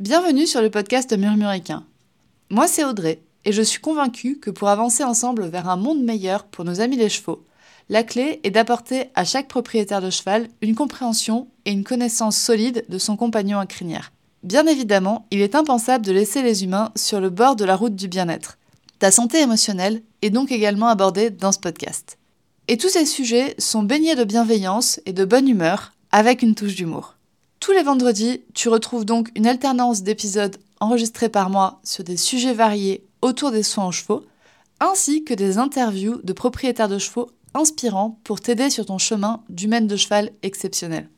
Bienvenue sur le podcast Murmuricain. Moi, c'est Audrey, et je suis convaincue que pour avancer ensemble vers un monde meilleur pour nos amis les chevaux, la clé est d'apporter à chaque propriétaire de cheval une compréhension et une connaissance solide de son compagnon à crinière. Bien évidemment, il est impensable de laisser les humains sur le bord de la route du bien-être. Ta santé émotionnelle est donc également abordée dans ce podcast. Et tous ces sujets sont baignés de bienveillance et de bonne humeur, avec une touche d'humour. Tous les vendredis, tu retrouves donc une alternance d'épisodes enregistrés par moi sur des sujets variés autour des soins aux chevaux, ainsi que des interviews de propriétaires de chevaux inspirants pour t'aider sur ton chemin du de cheval exceptionnel.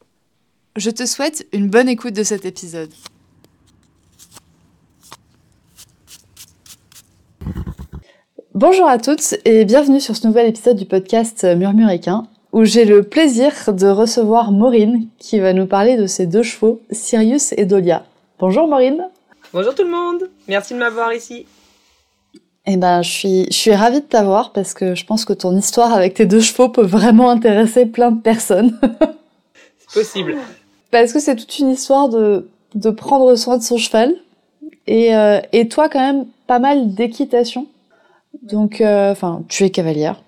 Je te souhaite une bonne écoute de cet épisode. Bonjour à toutes et bienvenue sur ce nouvel épisode du podcast Murmuréquin où j'ai le plaisir de recevoir Maureen qui va nous parler de ses deux chevaux, Sirius et Dolia. Bonjour Maureen. Bonjour tout le monde. Merci de m'avoir ici. Eh ben, je suis, je suis ravie de t'avoir parce que je pense que ton histoire avec tes deux chevaux peut vraiment intéresser plein de personnes. C'est possible. Parce que c'est toute une histoire de, de prendre soin de son cheval et, euh, et toi quand même pas mal d'équitation. Donc, euh, enfin, tu es cavalière,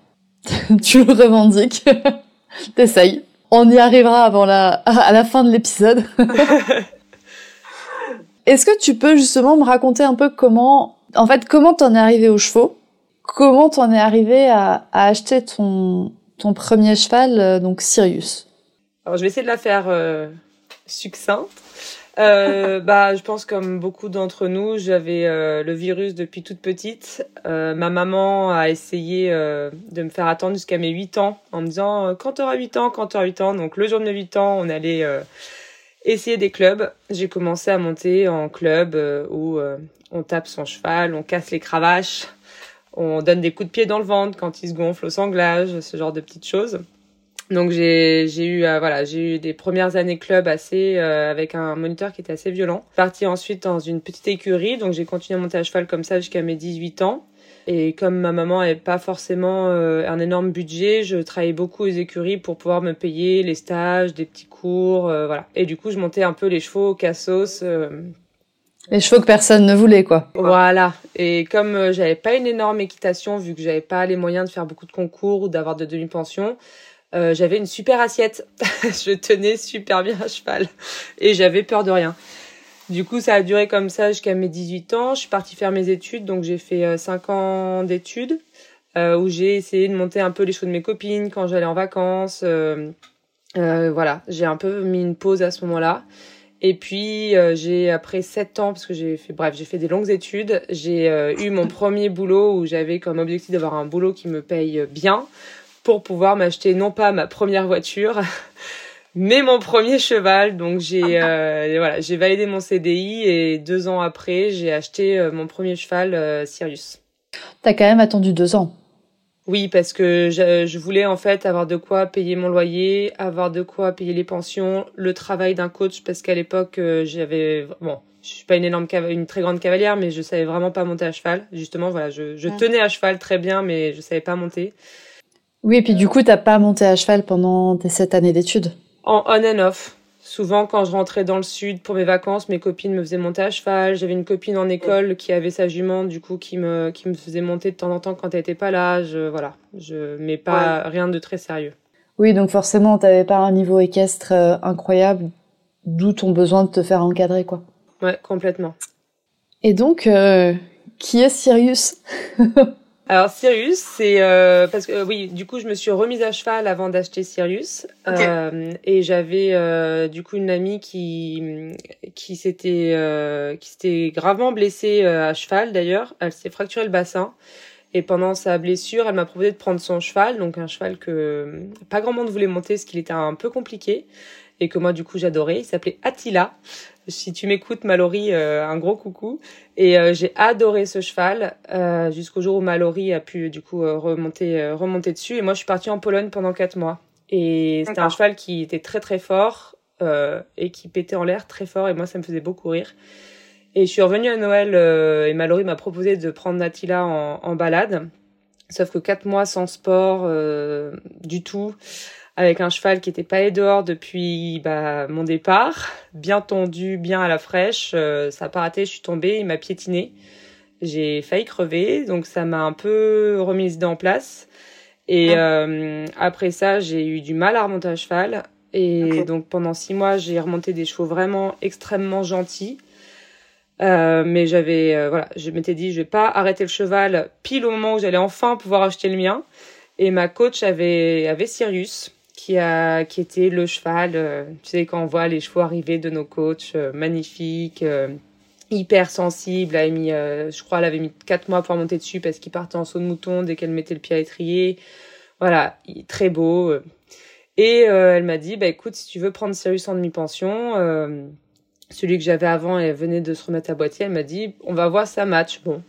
tu le revendiques, t'essayes. On y arrivera avant la, à la fin de l'épisode. Est-ce que tu peux justement me raconter un peu comment, en fait, comment t'en es arrivé aux chevaux? Comment t'en es arrivé à, à, acheter ton, ton premier cheval, euh, donc Sirius? Alors, je vais essayer de la faire euh, succincte. Euh, bah, je pense comme beaucoup d'entre nous, j'avais euh, le virus depuis toute petite. Euh, ma maman a essayé euh, de me faire attendre jusqu'à mes 8 ans en me disant quand tu auras 8 ans, quand tu auras 8 ans. Donc le jour de mes 8 ans, on allait essayer des clubs. J'ai commencé à monter en club où on tape son cheval, on casse les cravaches, on donne des coups de pied dans le ventre quand il se gonfle au sanglage, ce genre de petites choses. Donc j'ai j'ai eu euh, voilà j'ai eu des premières années club assez euh, avec un moniteur qui était assez violent. Parti ensuite dans une petite écurie donc j'ai continué à monter à cheval comme ça jusqu'à mes 18 ans. Et comme ma maman n'avait pas forcément euh, un énorme budget, je travaillais beaucoup aux écuries pour pouvoir me payer les stages, des petits cours, voilà. Et du coup je montais un peu les chevaux, cassos. Les chevaux que personne ne voulait, quoi. Voilà. Et comme j'avais pas une énorme équitation, vu que j'avais pas les moyens de faire beaucoup de concours ou d'avoir de demi-pension, euh, j'avais une super assiette. je tenais super bien à cheval et j'avais peur de rien. Du coup, ça a duré comme ça jusqu'à mes 18 ans. Je suis partie faire mes études, donc j'ai fait 5 euh, ans d'études euh, où j'ai essayé de monter un peu les chevaux de mes copines quand j'allais en vacances. Voilà, j'ai un peu mis une pause à ce moment-là. Et puis j'ai après 7 ans parce que j'ai fait bref, j'ai fait des longues études, j'ai eu mon premier boulot où j'avais comme objectif d'avoir un boulot qui me paye bien pour pouvoir m'acheter non pas ma première voiture, mais mon premier cheval. Donc j'ai euh, voilà, j'ai validé mon CDI et deux ans après, j'ai acheté euh, mon premier cheval euh, Sirius. T'as quand même attendu deux ans. Oui, parce que je, je, voulais en fait avoir de quoi payer mon loyer, avoir de quoi payer les pensions, le travail d'un coach, parce qu'à l'époque euh, j'avais bon, je suis pas une énorme une très grande cavalière, mais je savais vraiment pas monter à cheval. Justement, voilà, je, je tenais à cheval très bien, mais je savais pas monter. Oui, et puis du coup, t'as pas monté à cheval pendant tes sept années d'études En on and off. Souvent, quand je rentrais dans le sud pour mes vacances, mes copines me faisaient monter à cheval. J'avais une copine en école qui avait sa jument, du coup, qui me, qui me faisait monter de temps en temps quand elle était pas là. Je, voilà. Je, mais pas ouais. rien de très sérieux. Oui, donc forcément, t'avais pas un niveau équestre euh, incroyable, d'où ton besoin de te faire encadrer, quoi. Ouais, complètement. Et donc, euh, qui est Sirius? Alors Sirius, c'est euh, parce que euh, oui, du coup, je me suis remise à cheval avant d'acheter Sirius, okay. euh, et j'avais euh, du coup une amie qui qui s'était euh, qui s'était gravement blessée à cheval d'ailleurs. Elle s'est fracturé le bassin. Et pendant sa blessure, elle m'a proposé de prendre son cheval, donc un cheval que pas grand monde voulait monter, ce qu'il était un peu compliqué, et que moi du coup j'adorais. Il s'appelait Attila. Si tu m'écoutes, Mallory, euh, un gros coucou. Et euh, j'ai adoré ce cheval euh, jusqu'au jour où Mallory a pu du coup remonter remonter dessus. Et moi, je suis partie en Pologne pendant quatre mois. Et c'était un cheval qui était très très fort et qui pétait en l'air très fort. Et moi, ça me faisait beaucoup rire. Et je suis revenue à Noël et Mallory m'a proposé de prendre Attila en, en balade. Sauf que quatre mois sans sport du tout avec un cheval qui était pas allé dehors depuis bah, mon départ, bien tendu, bien à la fraîche. Euh, ça a pas raté, je suis tombée, il m'a piétiné. J'ai failli crever, donc ça m'a un peu remis les idées en place. Et ah. euh, après ça, j'ai eu du mal à remonter à cheval. Et donc pendant six mois, j'ai remonté des chevaux vraiment extrêmement gentils. Euh, mais j'avais euh, voilà, je m'étais dit je vais pas arrêter le cheval pile au moment où j'allais enfin pouvoir acheter le mien. Et ma coach avait avait Sirius qui a qui était le cheval. Euh, tu sais quand on voit les chevaux arriver de nos coachs euh, magnifiques, hyper sensibles. A mis, je crois, elle avait mis quatre mois pour monter dessus parce qu'il partait en saut de mouton dès qu'elle mettait le pied à l'étrier. Voilà, très beau. Et elle m'a dit bah écoute si tu veux prendre Sirius en demi pension celui que j'avais avant, elle venait de se remettre à boîtier, elle m'a dit on va voir ça match. Bon.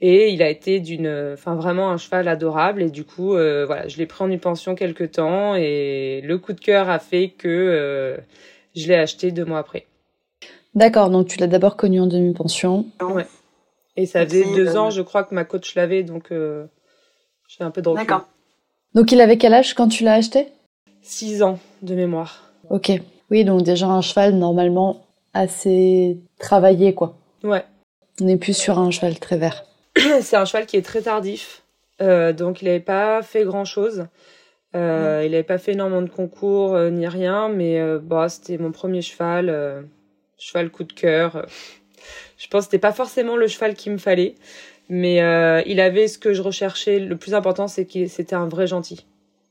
Et il a été d'une, enfin vraiment un cheval adorable et du coup euh, voilà, je l'ai pris en une pension quelques temps et le coup de cœur a fait que euh, je l'ai acheté deux mois après. D'accord, donc tu l'as d'abord connu en demi-pension. Ouais. Et ça faisait deux ans, je crois que ma coach l'avait, donc euh, j'ai un peu de recul. D'accord. Donc il avait quel âge quand tu l'as acheté? Six ans de mémoire. Ok. Oui, donc déjà un cheval normalement assez travaillé, quoi. Ouais. On n'est plus sur un cheval très vert. c'est un cheval qui est très tardif, euh, donc il n'avait pas fait grand-chose. Euh, il n'avait pas fait énormément de concours euh, ni rien, mais bah, c'était mon premier cheval, cheval coup de cœur. Je pense que c'était pas forcément le cheval qu'il me fallait, mais il avait ce que je recherchais. Le plus important, c'est qu'il c'était un vrai gentil.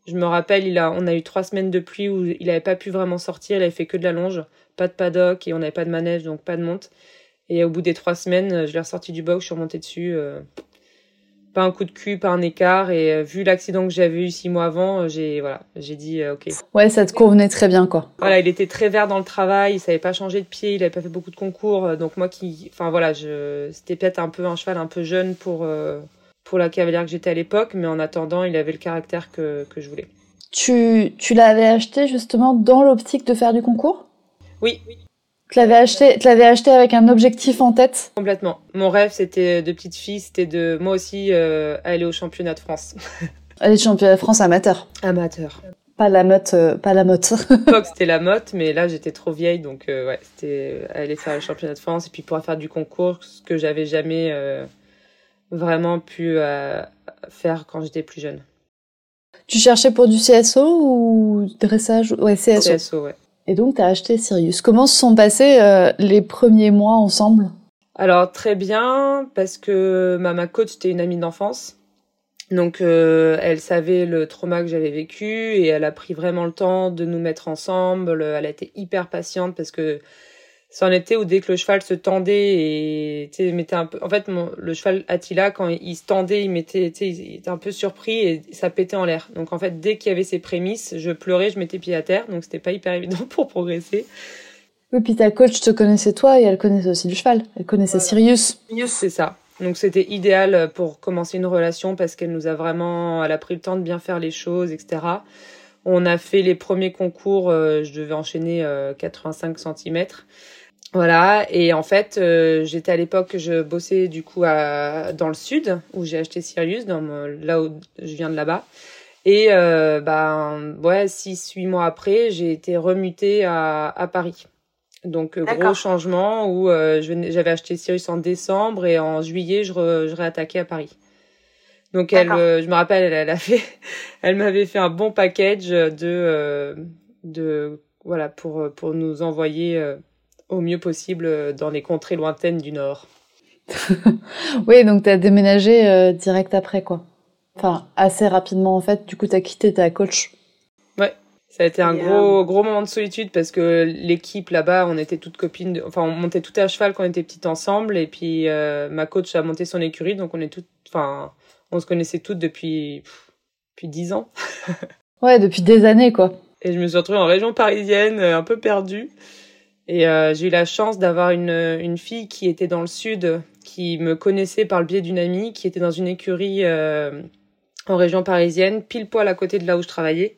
Je me rappelle, il a, on a eu trois semaines de pluie où il n'avait pas pu vraiment sortir, il avait fait que de la longe pas de paddock et on n'avait pas de manège, donc pas de monte. Et au bout des trois semaines, je l'ai ressorti du box, je suis remontée dessus. Euh, pas un coup de cul, pas un écart. Et euh, vu l'accident que j'avais eu six mois avant, euh, j'ai voilà, j'ai dit ok. Ouais, ça te convenait très bien quoi. Voilà, il était très vert dans le travail, il savait pas changer de pied, il avait pas fait beaucoup de concours. donc moi qui, enfin voilà, je, c'était peut-être un peu un cheval un peu jeune pour pour la cavalière que j'étais à l'époque, mais en attendant, il avait le caractère que que je voulais. Tu tu l'avais acheté justement dans l'optique de faire du concours? Oui. Tu l'avais acheté, tu l'avais acheté avec un objectif en tête Complètement. Mon rêve, c'était de petite fille, c'était de moi aussi euh, aller au championnat de France. aller au championnat de France amateur. Amateur. Pas la motte, euh, pas la motte. c'était la motte, mais là j'étais trop vieille, donc euh, ouais, c'était aller faire le championnat de France et puis pouvoir faire du concours, ce que j'avais jamais vraiment pu faire quand j'étais plus jeune. Tu cherchais pour du CSO ou dressage? Ouais, CSO. CSO, ouais. Et donc, tu as acheté Sirius. Comment se sont passés euh, les premiers mois ensemble? Alors, très bien, parce que ma, ma coach était une amie d'enfance. Donc, euh, elle savait le trauma que j'avais vécu et elle a pris vraiment le temps de nous mettre ensemble. Elle a été hyper patiente parce que c'en était où dès que le cheval se tendait et mettait un peu en fait mon, le cheval Attila quand il, se tendait il mettait il était un peu surpris et ça pétait en l'air. Donc en fait dès qu'il y avait ces prémices je pleurais je mettais pied à terre. Donc c'était pas hyper évident pour progresser. Oui puis ta coach te connaissait toi et elle connaissait aussi le cheval. Elle connaissait Sirius. Sirius c'est ça. Donc c'était idéal pour commencer une relation parce qu'elle nous a vraiment elle a pris le temps de bien faire les choses etc on a fait les premiers concours euh, je devais enchaîner 85 euh, cm voilà, et en fait, euh, j'étais à l'époque, je bossais du coup à, dans le sud, où j'ai acheté Sirius, dans là où je viens de là-bas. Et euh, ben ouais, six, huit mois après, j'ai été remutée à, à Paris. Donc gros changement où euh, j'avais acheté Sirius en décembre et en juillet, je, je réattaquais à Paris. Donc elle, euh, je me rappelle, elle, elle a fait, elle m'avait fait un bon package de, euh, de voilà pour pour nous envoyer au mieux possible euh, dans les contrées lointaines du Nord. oui, donc tu as déménagé euh, direct après, quoi. Enfin, assez rapidement, en fait. Du coup, tu as quitté ta coach. Ouais, ça a été un gros, euh, gros moment de solitude parce que l'équipe là-bas, on était toutes copines. Enfin, on montait tout à cheval quand on était petites ensemble. Et puis, ma coach a monté son écurie, donc on est toutes. Enfin, on se connaissait toutes depuis. depuis dix ans. ouais, depuis des années, quoi. Et je me suis retrouvée en région parisienne, un peu perdue. Et euh, j'ai eu la chance d'avoir une, une fille qui était dans le sud, qui me connaissait par le biais d'une amie, qui était dans une écurie euh, en région parisienne, pile poil à côté de là où je travaillais.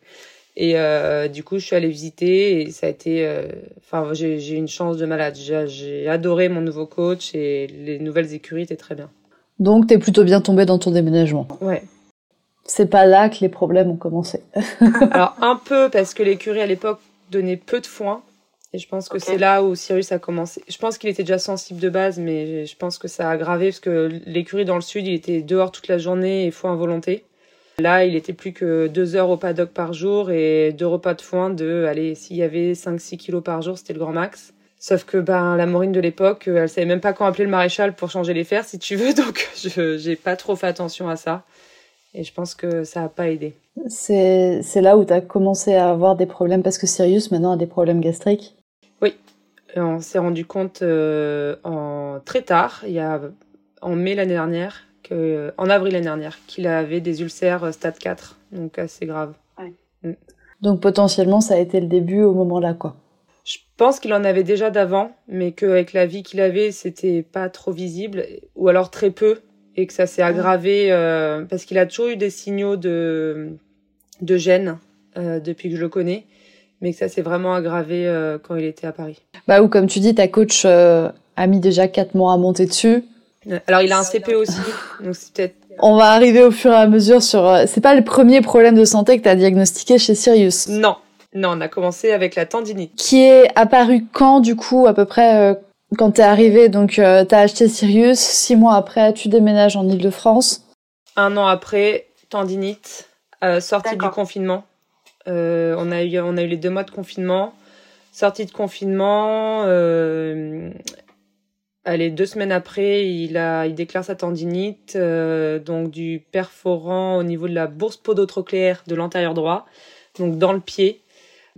Et euh, du coup, je suis allée visiter et ça a été, enfin, j'ai eu une chance de malade. J'ai adoré mon nouveau coach et les nouvelles écuries étaient très bien. Donc, t'es plutôt bien tombée dans ton déménagement. Ouais. c'est pas là que les problèmes ont commencé. Alors un peu parce que l'écurie à l'époque donnait peu de foin. Et je pense que c'est là où Cyrus a commencé. Je pense qu'il était déjà sensible de base, mais je pense que ça a aggravé parce que l'écurie dans le sud, il était dehors toute la journée et foin à volonté. Là, il était plus que deux heures au paddock par jour et deux repas de foin de, allez, s'il y avait 5-6 kilos par jour, c'était le grand max. Sauf que ben la Maureen de l'époque, elle savait même pas quand appeler le maréchal pour changer les fers, si tu veux, donc je j'ai pas trop fait attention à ça. Et je pense que ça a pas aidé. C'est là où tu as commencé à avoir des problèmes parce que Sirius maintenant a des problèmes gastriques. Oui, on s'est rendu compte euh, en très tard, il y a en mai l'année dernière, que, en avril l'année dernière, qu'il avait des ulcères euh, stade 4, donc assez grave. Mm. Donc potentiellement ça a été le début au moment là quoi. Je pense qu'il en avait déjà d'avant, mais qu'avec la vie qu'il avait, c'était pas trop visible, ou alors très peu, et que ça s'est aggravé euh, parce qu'il a toujours eu des signaux de de gêne euh, depuis que je le connais, mais que ça s'est vraiment aggravé euh, quand il était à Paris. Bah ou comme tu dis, ta coach a mis déjà quatre mois à monter dessus. Alors il a un CP aussi, donc c'est peut-être. On va arriver au fur et à mesure sur. C'est pas le premier problème de santé que tu as diagnostiqué chez Sirius. Non, non, on a commencé avec la tendinite. Qui est apparu quand, du coup, à peu près quand t'es arrivé, donc euh, t'as acheté Sirius, six mois après, tu déménages en Ile-de-France. Un an après, tendinite, euh, sortie du confinement. Euh, on a eu on a eu les deux mois de confinement. Sortie de confinement, euh, allez deux semaines après, il a il déclare sa tendinite, euh, donc du perforant au niveau de la bourse podotrocléaire de l'antérieur droit, donc dans le pied.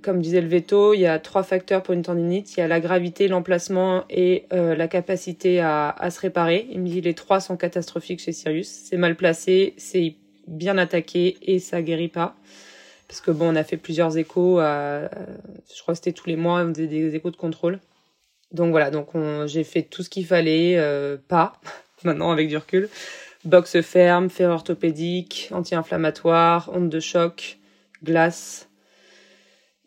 Comme disait le veto, il y a trois facteurs pour une tendinite. Il y a la gravité, l'emplacement et euh, la capacité à, à, se réparer. Il me dit les trois sont catastrophiques chez Sirius. C'est mal placé, c'est bien attaqué et ça guérit pas. Parce que bon, on a fait plusieurs échos. À, je crois que c'était tous les mois, on faisait des échos de contrôle. Donc voilà, donc j'ai fait tout ce qu'il fallait, euh, pas maintenant avec du recul. Boxe ferme, fer orthopédique, anti-inflammatoire, onde de choc, glace,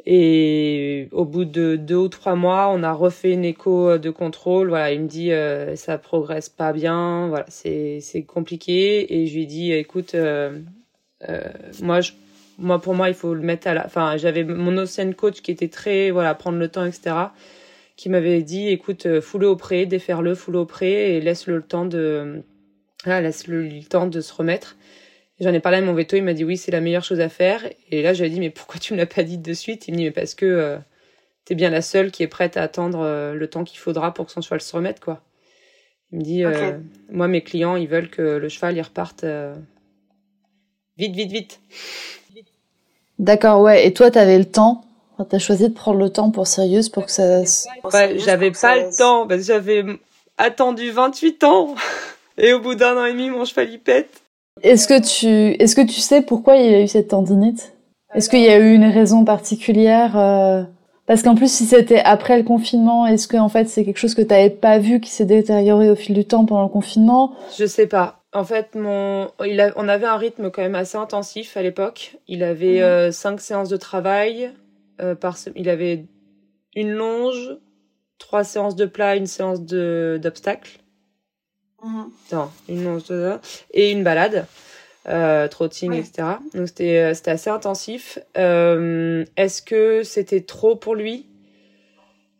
et au bout de deux ou trois mois, on a refait une écho de contrôle. Voilà, il me dit euh, ça progresse pas bien. Voilà, c'est compliqué. Et je lui dis écoute, euh, euh, moi je moi pour moi il faut le mettre à la. Enfin, j'avais mon ancien coach qui était très voilà prendre le temps etc. Qui m'avait dit écoute foule au pré, défaire-le, foule au pré et laisse-le le temps de voilà, laisse-le le temps de se remettre. J'en ai parlé à mon veto, il m'a dit oui, c'est la meilleure chose à faire. Et là, j'avais dit mais pourquoi tu me l'as pas dit de suite? Il me dit mais parce que euh, tu es bien la seule qui est prête à attendre euh, le temps qu'il faudra pour que son cheval se remette quoi. Il me dit euh, moi mes clients, ils veulent que le cheval il reparte vite vite vite. D'accord, ouais. Et toi, tu avais le temps Tu as choisi de prendre le temps pour Sirius pour que ça. Ouais, j'avais pas le temps parce que j'avais attendu 28 ans. Et au bout d'un an et demi, mon cheval il pète. Est-ce que tu, est-ce que tu sais pourquoi il a eu cette tendinite? Est-ce qu'il y a eu une raison particulière euh? Parce qu'en plus, si c'était après le confinement, est-ce que en fait c'est quelque chose que tu n'avais pas vu qui s'est détérioré au fil du temps pendant le confinement? Je sais pas. En fait, mon, il a... on avait un rythme quand même assez intensif à l'époque. Il avait mhm. euh, cinq séances de travail euh, par, il avait une longe, trois séances de plat, une séance de d'obstacles. Mhm. Non, une et une balade, euh, trotting, etc. Donc c'était c'était assez intensif. Est-ce que c'était trop pour lui?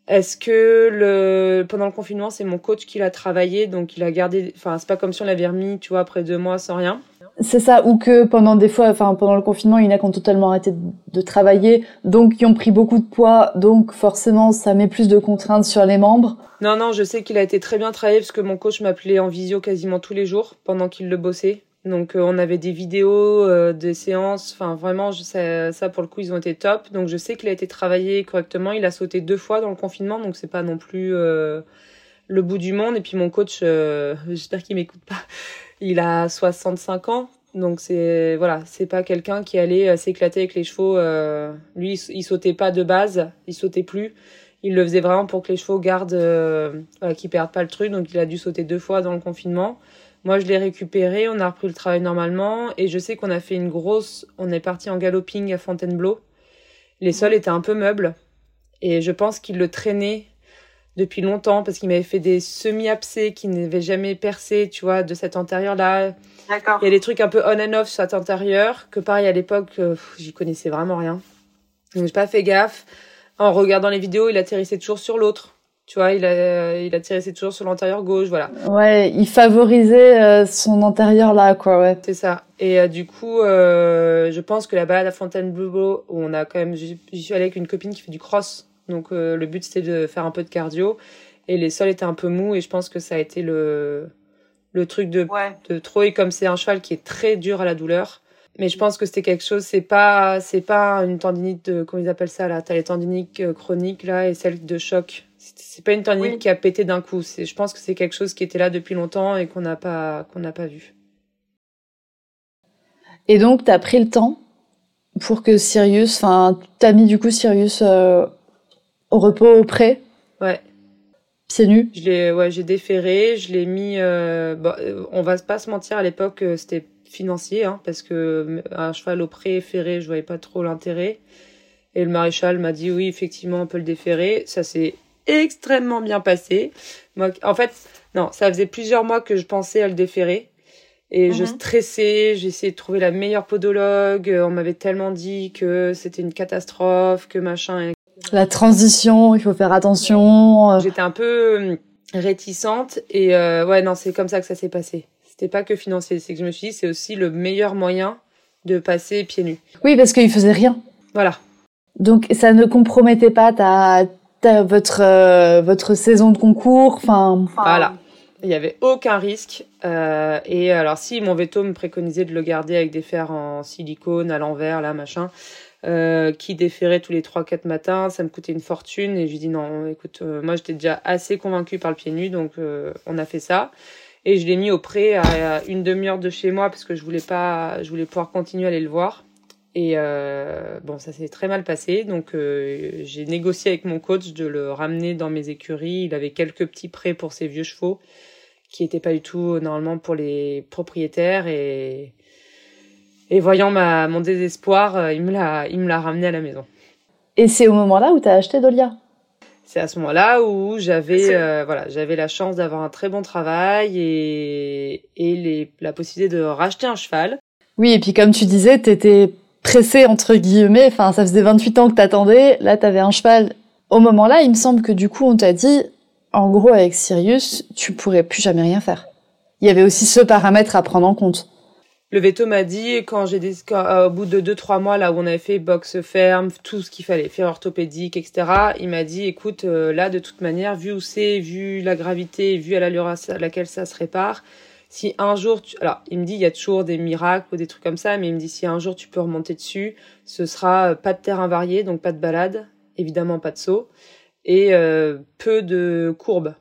Est-ce que le pendant le confinement c'est mon coach qui l'a travaillé, donc il a gardé. Enfin c'est pas comme si on l'avait remis, tu vois, après deux mois sans rien? C'est ça, ou que pendant des fois, enfin pendant le confinement, il y en a qui ont totalement arrêté de travailler, donc qui ont pris beaucoup de poids, donc forcément ça met plus de contraintes sur les membres. Non, non, je sais qu'il a été très bien travaillé parce que mon coach m'appelait en visio quasiment tous les jours pendant qu'il le bossait. Donc euh, on avait des vidéos, euh, des séances, enfin vraiment ça, ça pour le coup ils ont été top. Donc je sais qu'il a été travaillé correctement. Il a sauté deux fois dans le confinement, donc c'est pas non plus euh, le bout du monde. Et puis mon coach, j'espère qu'il m'écoute pas il a 65 ans, donc c'est voilà, c'est pas quelqu'un qui allait euh, s'éclater avec les chevaux. Euh, lui, il, sautait pas de base, il sautait plus. Il le faisait vraiment pour que les chevaux gardent, euh, voilà, qu'ils perdent pas le truc. Donc il a dû sauter deux fois dans le confinement. Moi, je l'ai récupéré, on a repris le travail normalement, et je sais qu'on a fait une grosse, on est parti en galloping à Fontainebleau. Les sols étaient un peu meubles, et je pense qu'il le traînait depuis longtemps parce qu'il m'avait fait des semi-abcès qui n'avaient jamais percé, tu vois, de cet antérieur-là. D'accord. Il y a des trucs un peu on and off sur cet antérieur que pareil à l'époque, euh, j'y connaissais vraiment rien. Donc j'ai pas fait gaffe. En regardant les vidéos, il atterrissait toujours sur l'autre. Tu vois, il a, il atterrissait toujours sur l'antérieur gauche, voilà. Ouais, il favorisait euh, son antérieur là, quoi, ouais. C'est ça. Et euh, du coup, euh, je pense que la balade à Fontainebleau, où on a quand même, j'y suis allée avec une copine qui fait du cross. Donc euh, le but c'était de faire un peu de cardio. Et les sols étaient un peu mous et je pense que ça a été le, le truc de, Ouais. de trop. Et comme c'est un cheval qui est très dur à la douleur, mais je pense que c'était quelque chose, c'est pas, c'est pas une tendinite de, comment ils appellent ça là, t'as les tendinites euh, chroniques là et celles de choc. C'est pas une tendinite Oui. qui a pété d'un coup. C'est, je pense que c'est quelque chose qui était là depuis longtemps et qu'on n'a pas, qu'on n'a pas vu. Et donc, t'as pris le temps pour que Sirius, enfin, t'as mis du coup Sirius euh, au repos au pré, Ouais. pieds nus? Je l'ai, ouais, j'ai déféré, je l'ai mis. Euh, bon, euh, on va pas se mentir, à l'époque, c'était financier, hein, parce que un cheval au pré ferré, je voyais pas trop l'intérêt. Et le maréchal m'a dit oui, effectivement, on peut le déférer. Ça s'est extrêmement bien passé. Moi, en fait, non, ça faisait plusieurs mois que je pensais à le déférer. Et je Mhm. stressais, j'essayais de trouver la meilleure podologue. euh, On m'avait tellement dit que c'était une catastrophe, que machin. La transition, il faut faire attention. J'étais un peu euh, réticente et euh, ouais non c'est comme ça que ça s'est passé. C'était pas que financier, c'est que je me suis dit c'est aussi le meilleur moyen de passer pieds nus. Oui, parce qu'il faisait rien. Voilà. Donc, ça ne compromettait pas ta, votre, euh, votre saison de concours. Enfin, Voilà. Il y avait aucun risque euh, et alors si mon veto me préconisait de le garder avec des fers en silicone à l'envers là machin euh, qui déférait tous les 3-4 matins, ça me coûtait une fortune et je lui dis non écoute euh, moi j'étais déjà assez convaincue par le pied nu donc euh, on a fait ça et je l'ai mis au pré à, à une demi-heure de chez moi parce que je voulais pas je voulais pouvoir continuer à aller le voir et euh, bon ça s'est très mal passé. Donc euh, j'ai négocié avec mon coach de le ramener dans mes écuries. Il avait quelques petits prêts pour ses vieux chevaux qui n'étaient pas du tout euh, normalement pour les propriétaires. Et et voyant ma mon désespoir il me l'a il me l'a ramené à la maison. Et c'est au moment-là où t'as acheté Dolia? c'est à ce moment-là où j'avais euh, voilà j'avais la chance d'avoir un très bon travail et et les la possibilité de racheter un cheval. Oui, et puis comme tu disais, t'étais pressé entre guillemets. Enfin, ça faisait 28 ans que t'attendais. Là, t'avais un cheval. Au moment-là, il me semble que du coup, on t'a dit, en gros, avec Sirius, tu pourrais plus jamais rien faire. Il y avait aussi ce paramètre à prendre en compte. Le veto m'a dit quand j'ai euh, au bout de deux trois mois là où on avait fait boxe ferme, tout ce qu'il fallait, faire orthopédique, etc. Il m'a dit écoute euh, là de toute manière vu où c'est, vu la gravité, vu à l'allure à laquelle ça se répare, si un jour tu, alors il me dit il y a toujours des miracles ou des trucs comme ça, mais il me dit si un jour tu peux remonter dessus, ce sera euh, pas de terrain varié donc pas de balade, évidemment pas de saut et euh, peu de courbes.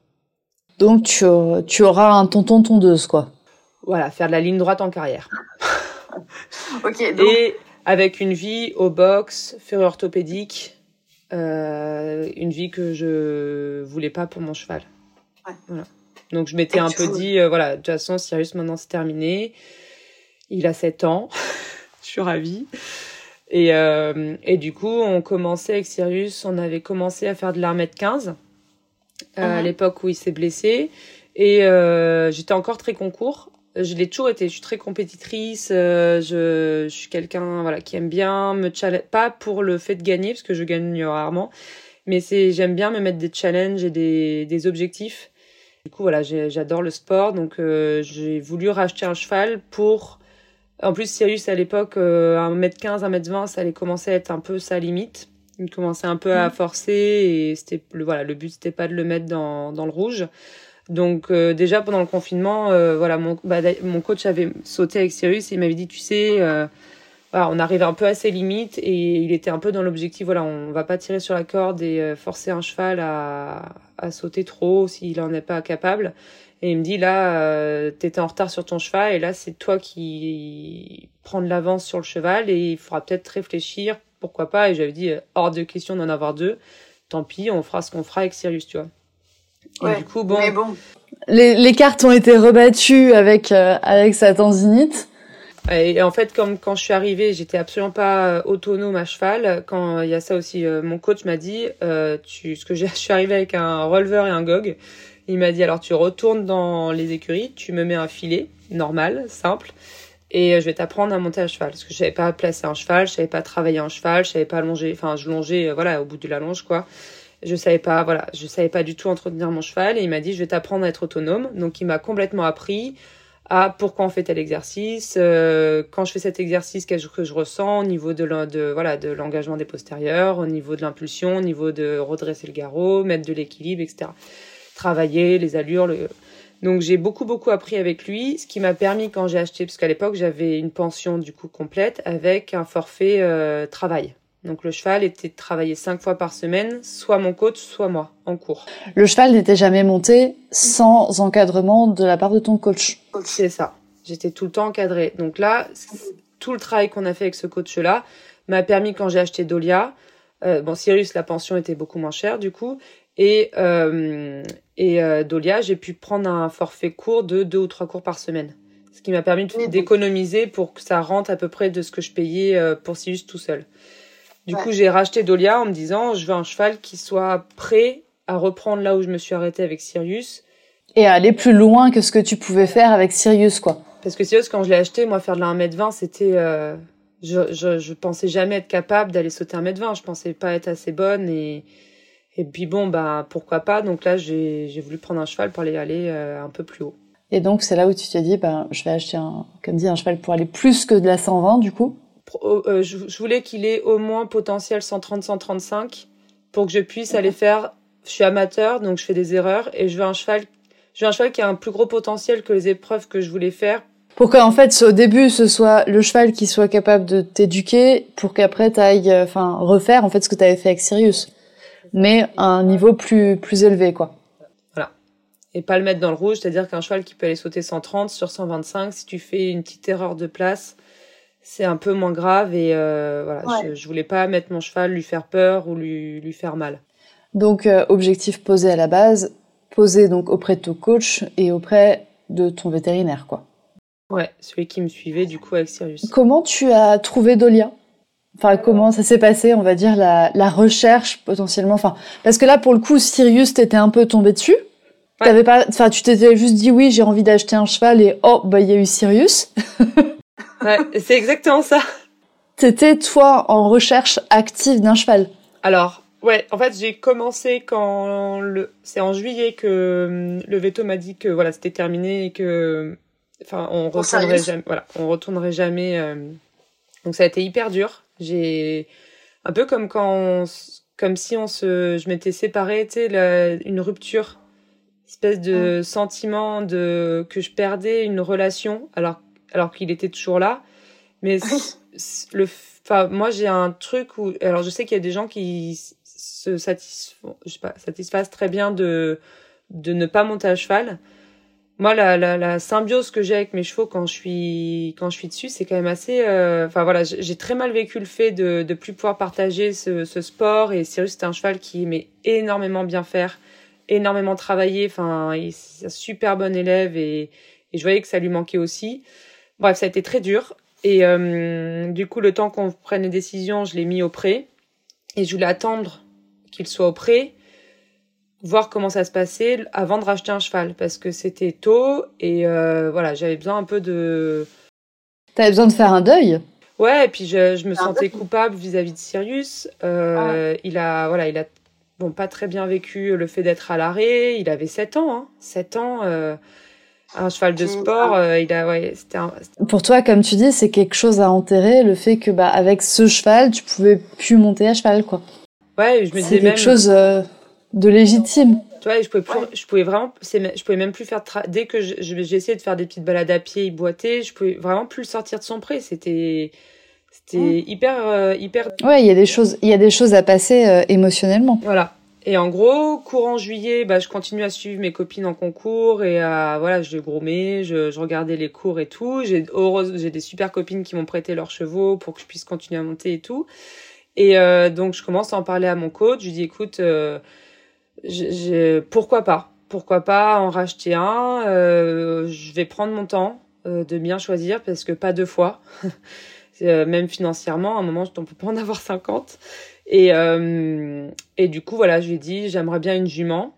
Donc, tu, auras- tu auras un tonton tondeuse, quoi. Voilà, faire de la ligne droite en carrière. Ok, donc, Et avec une vie au box, ferrure orthopédique, euh, une vie que je voulais pas pour mon cheval. Ouais. Voilà. Donc je m'étais Et un peu dit, euh, voilà, de toute façon, Sirius, maintenant c'est terminé. Il a 7 ans. je suis ravie. Et, euh, et du coup, on commençait avec Sirius, on avait commencé à faire de l'armée de 15 euh, à Mhm. l'époque où il s'est blessé. Et j'étais encore très concours. Je l'ai toujours été. Je suis très compétitrice. euh, je, je suis quelqu'un voilà qui aime bien me challenge. Pas pour le fait de gagner parce que je gagne rarement, mais c'est j'aime bien me mettre des challenges et des, des objectifs. Du coup voilà, j'adore le sport, donc euh, j'ai voulu racheter un cheval pour. En plus, Sirius à l'époque, euh, 1m15, 1m20, ça allait commencer à être un peu sa limite. Il commençait un peu à Mhm. forcer et c'était le voilà, le but c'était pas de le mettre dans dans le rouge. Donc euh, déjà pendant le confinement, euh, voilà, mon, bah, mon coach avait sauté avec Sirius et il m'avait dit, tu sais, euh, voilà, on arrive un peu à ses limites et il était un peu dans l'objectif, voilà, on va pas tirer sur la corde et euh, forcer un cheval à, à sauter trop s'il en est pas capable. Et il me dit là, euh, t'étais en retard sur ton cheval et là c'est toi qui prends de l'avance sur le cheval et il faudra peut-être réfléchir, pourquoi pas. Et j'avais dit euh, hors de question d'en avoir deux. Tant pis, on fera ce qu'on fera avec Sirius, tu vois. Et Ouais, du coup, bon, mais bon, Les, les cartes ont été rebattues avec, euh, avec sa tendinite. Et en fait, comme quand je suis arrivée, j'étais absolument pas autonome à cheval. Quand il y a ça aussi, mon coach m'a dit, tu, ce que je suis arrivée avec un releveur et un gog. Il m'a dit alors tu retournes dans les écuries, tu me mets un filet normal, simple, et je vais t'apprendre à monter à cheval parce que je savais pas placer un cheval, je savais pas travailler un cheval, je savais pas longer, enfin je longeais voilà au bout de la longe quoi je savais pas, voilà, je savais pas du tout entretenir mon cheval et il m'a dit je vais t'apprendre à être autonome. Donc il m'a complètement appris à pourquoi on fait tel exercice, euh, quand je fais cet exercice qu'est-ce que je ressens au niveau de, voilà de l'engagement des postérieurs, au niveau de l'impulsion, au niveau de redresser le garrot, mettre de l'équilibre, etc. Travailler les allures. Le... Donc j'ai beaucoup beaucoup appris avec lui, ce qui m'a permis quand j'ai acheté, parce qu'à l'époque j'avais une pension du coup complète avec un forfait euh, travail. Donc le cheval était travaillé cinq fois par semaine, soit mon coach, soit moi, en cours. Le cheval n'était jamais monté sans encadrement de la part de ton coach. C'est ça. J'étais tout le temps encadrée. Donc là, tout le travail qu'on a fait avec ce coach-là m'a permis, quand j'ai acheté Dolia, euh, bon, Sirius, la pension était beaucoup moins chère du coup, et, euh, et euh, Dolia, j'ai pu prendre un forfait court de deux ou trois cours par semaine. Ce qui m'a permis d'économiser pour que ça rentre à peu près de ce que je payais pour Sirius tout seul. Du coup, j'ai racheté Dolia en me disant, je veux un cheval qui soit prêt à reprendre là où je me suis arrêtée avec Sirius. Et à aller plus loin que ce que tu pouvais faire avec Sirius, quoi. Parce que Sirius, quand je l'ai acheté, moi, faire de la 1m20, c'était... Euh, je, je, je, pensais jamais être capable d'aller sauter 1m20. Je pensais pas être assez bonne. Et, et puis bon, bah pourquoi pas. Donc là, j'ai voulu prendre un cheval pour aller aller euh, un peu plus haut. Et donc, c'est là où tu t'es dit, ben, je vais acheter un, comme dit, un cheval pour aller plus que de la 120, du coup euh, je, voulais qu'il ait au moins potentiel 130-135 pour que je puisse aller faire. Je suis amateur, donc je fais des erreurs et je veux un cheval. Je veux un cheval qui a un plus gros potentiel que les épreuves que je voulais faire. Pour qu'en fait, au début, ce soit le cheval qui soit capable de t'éduquer, pour qu'après tu ailles, euh, enfin, refaire en fait ce que tu avais fait avec Sirius, mais à un niveau plus plus élevé, quoi. Voilà. Et pas le mettre dans le rouge, c'est-à-dire qu'un cheval qui peut aller sauter 130 sur 125, si tu fais une petite erreur de place, c'est un peu moins grave et euh, voilà, je, voulais pas mettre mon cheval, lui faire peur ou lui, lui faire mal. Donc euh, objectif posé à la base, posé donc auprès de ton coach et auprès de ton vétérinaire quoi. Ouais, celui qui me suivait du coup avec Sirius. Comment tu as trouvé Dolia? Enfin, comment ça s'est passé, on va dire, la, la, recherche potentiellement? Enfin, parce que là, pour le coup, Sirius, t'étais un peu tombé dessus. T'avais pas, enfin, tu t'étais juste dit oui, j'ai envie d'acheter un cheval et oh, bah il y a eu Sirius. Ouais, c'est exactement ça. T'étais toi en recherche active d'un cheval. Alors, ouais, en fait, j'ai commencé quand le, c'est en juillet que hum, le veto m'a dit que voilà, c'était terminé et que, enfin, on retournerait jamais, voilà, on retournerait jamais. Euh, donc ça a été hyper dur. J'ai un peu comme quand, comme si on se, je m'étais séparée, tu sais, une rupture, espèce de sentiment de que je perdais une relation, alors alors qu'il était toujours là. Mais le, enfin, moi, j'ai un truc où, alors je sais qu'il y a des gens qui se satisfont, je sais pas, satisfassent très bien de, de ne pas monter à cheval. Moi, la, la, la symbiose que j'ai avec mes chevaux quand je suis, quand je suis dessus, c'est quand même assez, euh, enfin voilà, j'ai très mal vécu le fait de, de plus pouvoir partager ce, ce sport. Et Cyrus, c'est un cheval qui aimait énormément bien faire, énormément travailler. Enfin, il est un super bon élève et, et je voyais que ça lui manquait aussi. Bref, ça a été très dur. Et euh, du coup, le temps qu'on prenne les décisions, je l'ai mis au prêt. Et je voulais attendre qu'il soit au prêt, voir comment ça se passait avant de racheter un cheval. Parce que c'était tôt et euh, voilà, j'avais besoin un peu de... T'avais besoin de faire un deuil? Ouais, et puis je, je me sentais coupable vis-à-vis de Sirius. Euh, Il a, voilà, il a bon, pas très bien vécu le fait d'être à l'arrêt. Il avait 7 ans, hein. 7 ans. Euh, un cheval de sport, euh, il a, ouais, c'était Pour toi, comme tu dis, c'est quelque chose à enterrer, le fait que, bah, avec ce cheval, tu pouvais plus monter à cheval, quoi. Ouais, je me disais même. quelque chose euh, de légitime. Tu vois, je pouvais plus, je pouvais vraiment, je pouvais même plus faire, dès que j'ai essayé de faire des petites balades à pied, il boitait, je pouvais vraiment plus le sortir de son pré. C'était, c'était hyper, euh, hyper. Ouais, il y a des choses, il y a des choses à passer émotionnellement. Voilà. Et en gros, courant juillet, bah, je continue à suivre mes copines en concours et à, voilà, je grommais, je, je regardais les cours et tout. J'ai heureuse, j'ai des super copines qui m'ont prêté leurs chevaux pour que je puisse continuer à monter et tout. Et euh, donc, je commence à en parler à mon coach. Je lui dis, écoute, euh, pourquoi pas? Pourquoi pas en racheter un? Euh, Je vais prendre mon temps. de bien choisir parce que pas deux fois. même financièrement, à un moment, on peut pas en avoir 50. Et, et du coup, voilà, je lui ai dit, j'aimerais bien une jument.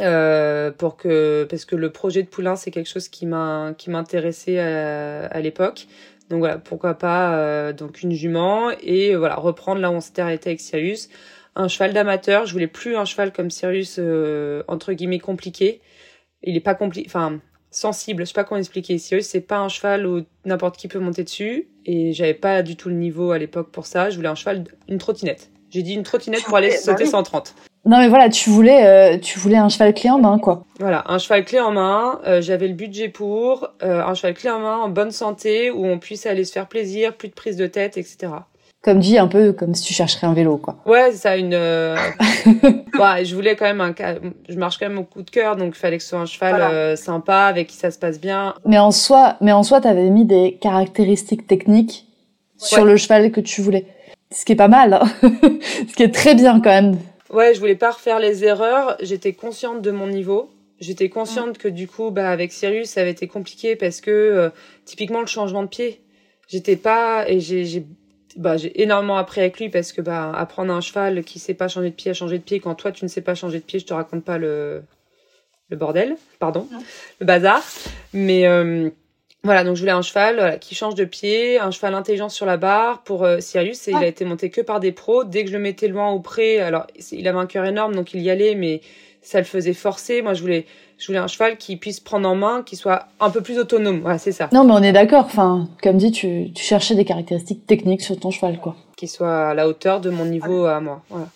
Euh, pour que parce que le projet de poulain c'est quelque chose qui m'a qui m'intéressait à, à l'époque donc voilà pourquoi pas euh, donc une jument et voilà reprendre là où on s'était arrêté avec Sirius un cheval d'amateur je voulais plus un cheval comme Sirius euh, entre guillemets compliqué il est pas compliqué enfin sensible. Je sais pas comment expliquer. Sirius c'est pas un cheval où n'importe qui peut monter dessus. Et j'avais pas du tout le niveau à l'époque pour ça. Je voulais un cheval une trottinette. J'ai dit une trottinette pour aller sauter 130 non mais voilà, tu voulais, euh, tu voulais un cheval clé en main, quoi. Voilà, un cheval clé en main. Euh, J'avais le budget pour euh, un cheval clé en main, en bonne santé, où on puisse aller se faire plaisir, plus de prise de tête, etc. Comme dit, un peu comme si tu chercherais un vélo, quoi. Ouais, c'est ça, une. Euh, ouais, je voulais quand même un. Je marche quand même au coup de cœur, donc il fallait que ce soit un cheval sympa, avec qui ça se passe bien. Mais en soi, mais en soi, t'avais mis des caractéristiques techniques sur le cheval que tu voulais, ce qui est pas mal, hein. ce qui est très bien quand même. Ouais, je voulais pas refaire les erreurs. J'étais consciente de mon niveau. J'étais consciente que du coup, bah, avec Sirius, ça avait été compliqué parce que, euh, typiquement, le changement de pied. J'étais pas, et j'ai, j'ai, bah, j'ai énormément appris avec lui parce que, bah, apprendre un cheval qui sait pas changer de pied à changer de pied quand toi, tu ne sais pas changer de pied, je te raconte pas le, le bordel, pardon, le bazar. Mais, euh, voilà, donc je voulais un cheval qui change de pied, un cheval intelligent sur la barre pour euh, Sirius. Et il a été monté que par des pros. Dès que je le mettais loin ou près, alors il avait un cœur énorme, donc il y allait, mais ça le faisait forcer. Moi, je voulais, je voulais un cheval qui puisse prendre en main, qui soit un peu plus autonome. Voilà, c'est ça. Non, mais on est d'accord. Enfin, comme dit, tu, tu cherchais des caractéristiques techniques sur ton cheval, quoi. Qui soit à la hauteur de mon niveau à moi. Voilà.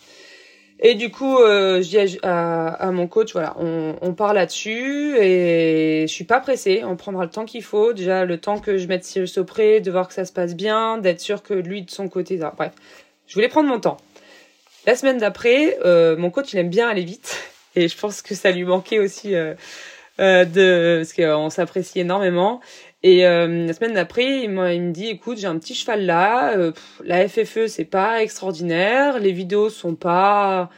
Et du coup, euh, je dis à, à, mon coach, voilà, on, on part là-dessus et je suis pas pressée. On prendra le temps qu'il faut. Déjà, le temps que je mette Cyrus auprès, de voir que ça se passe bien, d'être sûr que lui de son côté. Bref, je voulais prendre mon temps. La semaine d'après, euh, mon coach, il aime bien aller vite et je pense que ça lui manquait aussi euh, euh de parce qu'on s'apprécie énormément. Et euh, la semaine d'après, il, me dit écoute, j'ai un petit cheval là, la FFE c'est pas extraordinaire, les vidéos sont pas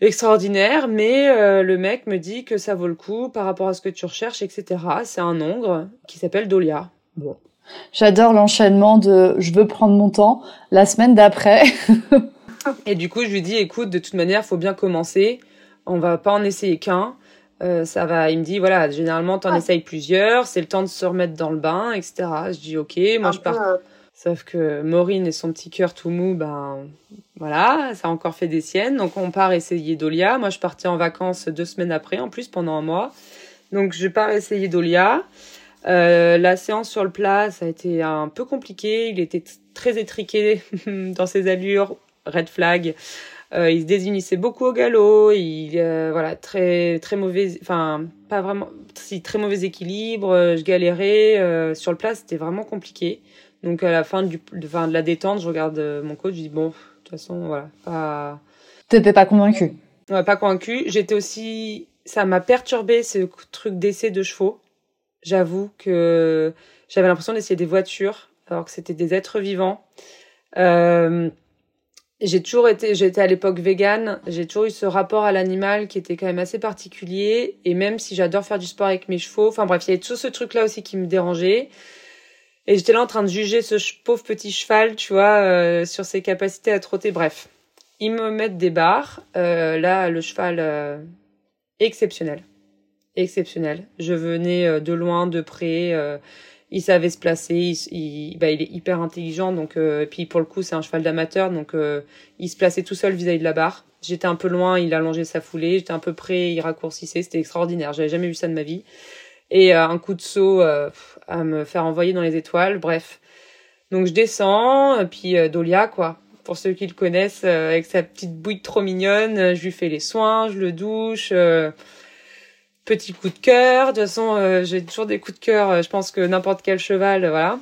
extraordinaires, mais euh, le mec me dit que ça vaut le coup par rapport à ce que tu recherches, etc. C'est un ongre qui s'appelle Dolia. Bon. J'adore l'enchaînement de je veux prendre mon temps la semaine d'après. Et du coup, je lui dis écoute, de toute manière, faut bien commencer. On va pas en essayer qu'un. Euh, ça va, il me dit voilà, généralement t'en essayes plusieurs, c'est le temps de se remettre dans le bain, etc. Je dis ok, moi je pars. Euh, Sauf que Maureen et son petit cœur tout mou, ben voilà, ça a encore fait des siennes. Donc on part essayer Dolia. Moi je partais en vacances deux semaines après, en plus pendant un mois. Donc je pars essayer Dolia. Euh, la séance sur le plat, ça a été un peu compliqué. Il était très étriqué dans ses allures, red flag. Euh, il se désunissait beaucoup au galop. Il euh, voilà très très mauvais, enfin pas vraiment, si très mauvais équilibre. Euh, je galérais sur le plat, c'était vraiment compliqué. Donc à la fin du, de, fin, de la détente, je regarde mon coach, je dis bon, de toute façon voilà, pas. T'étais pas convaincu? Ouais, pas convaincu. J'étais aussi, ça m'a perturbé ce truc d'essai de chevaux. J'avoue que j'avais l'impression d'essayer des voitures alors que c'était des êtres vivants. Euh, j'ai toujours été, j'étais à l'époque végane, j'ai toujours eu ce rapport à l'animal qui était quand même assez particulier. Et même si j'adore faire du sport avec mes chevaux, enfin bref, il y avait tout ce truc-là aussi qui me dérangeait. Et j'étais là en train de juger ce pauvre petit cheval, tu vois, euh, sur ses capacités à trotter. Bref, ils me mettent des barres. Euh, là, le cheval euh, exceptionnel, exceptionnel. Je venais de loin, de près il savait se placer, il, bah, est hyper intelligent, donc euh, et puis pour le coup c'est un cheval d'amateur, donc euh, il se plaçait tout seul vis-à-vis de la barre. J'étais un peu loin, il allongeait sa foulée, j'étais un peu près, il raccourcissait, c'était extraordinaire, j'avais jamais vu ça de ma vie. Et euh, un coup de saut à me faire envoyer dans les étoiles, bref. Donc je descends, puis Dolia quoi. Pour ceux qui le connaissent, avec sa petite bouille trop mignonne, je lui fais les soins, je le douche petit coup de cœur. De toute façon, euh, j'ai toujours des coups de cœur. Euh, je pense que n'importe quel cheval, euh, voilà.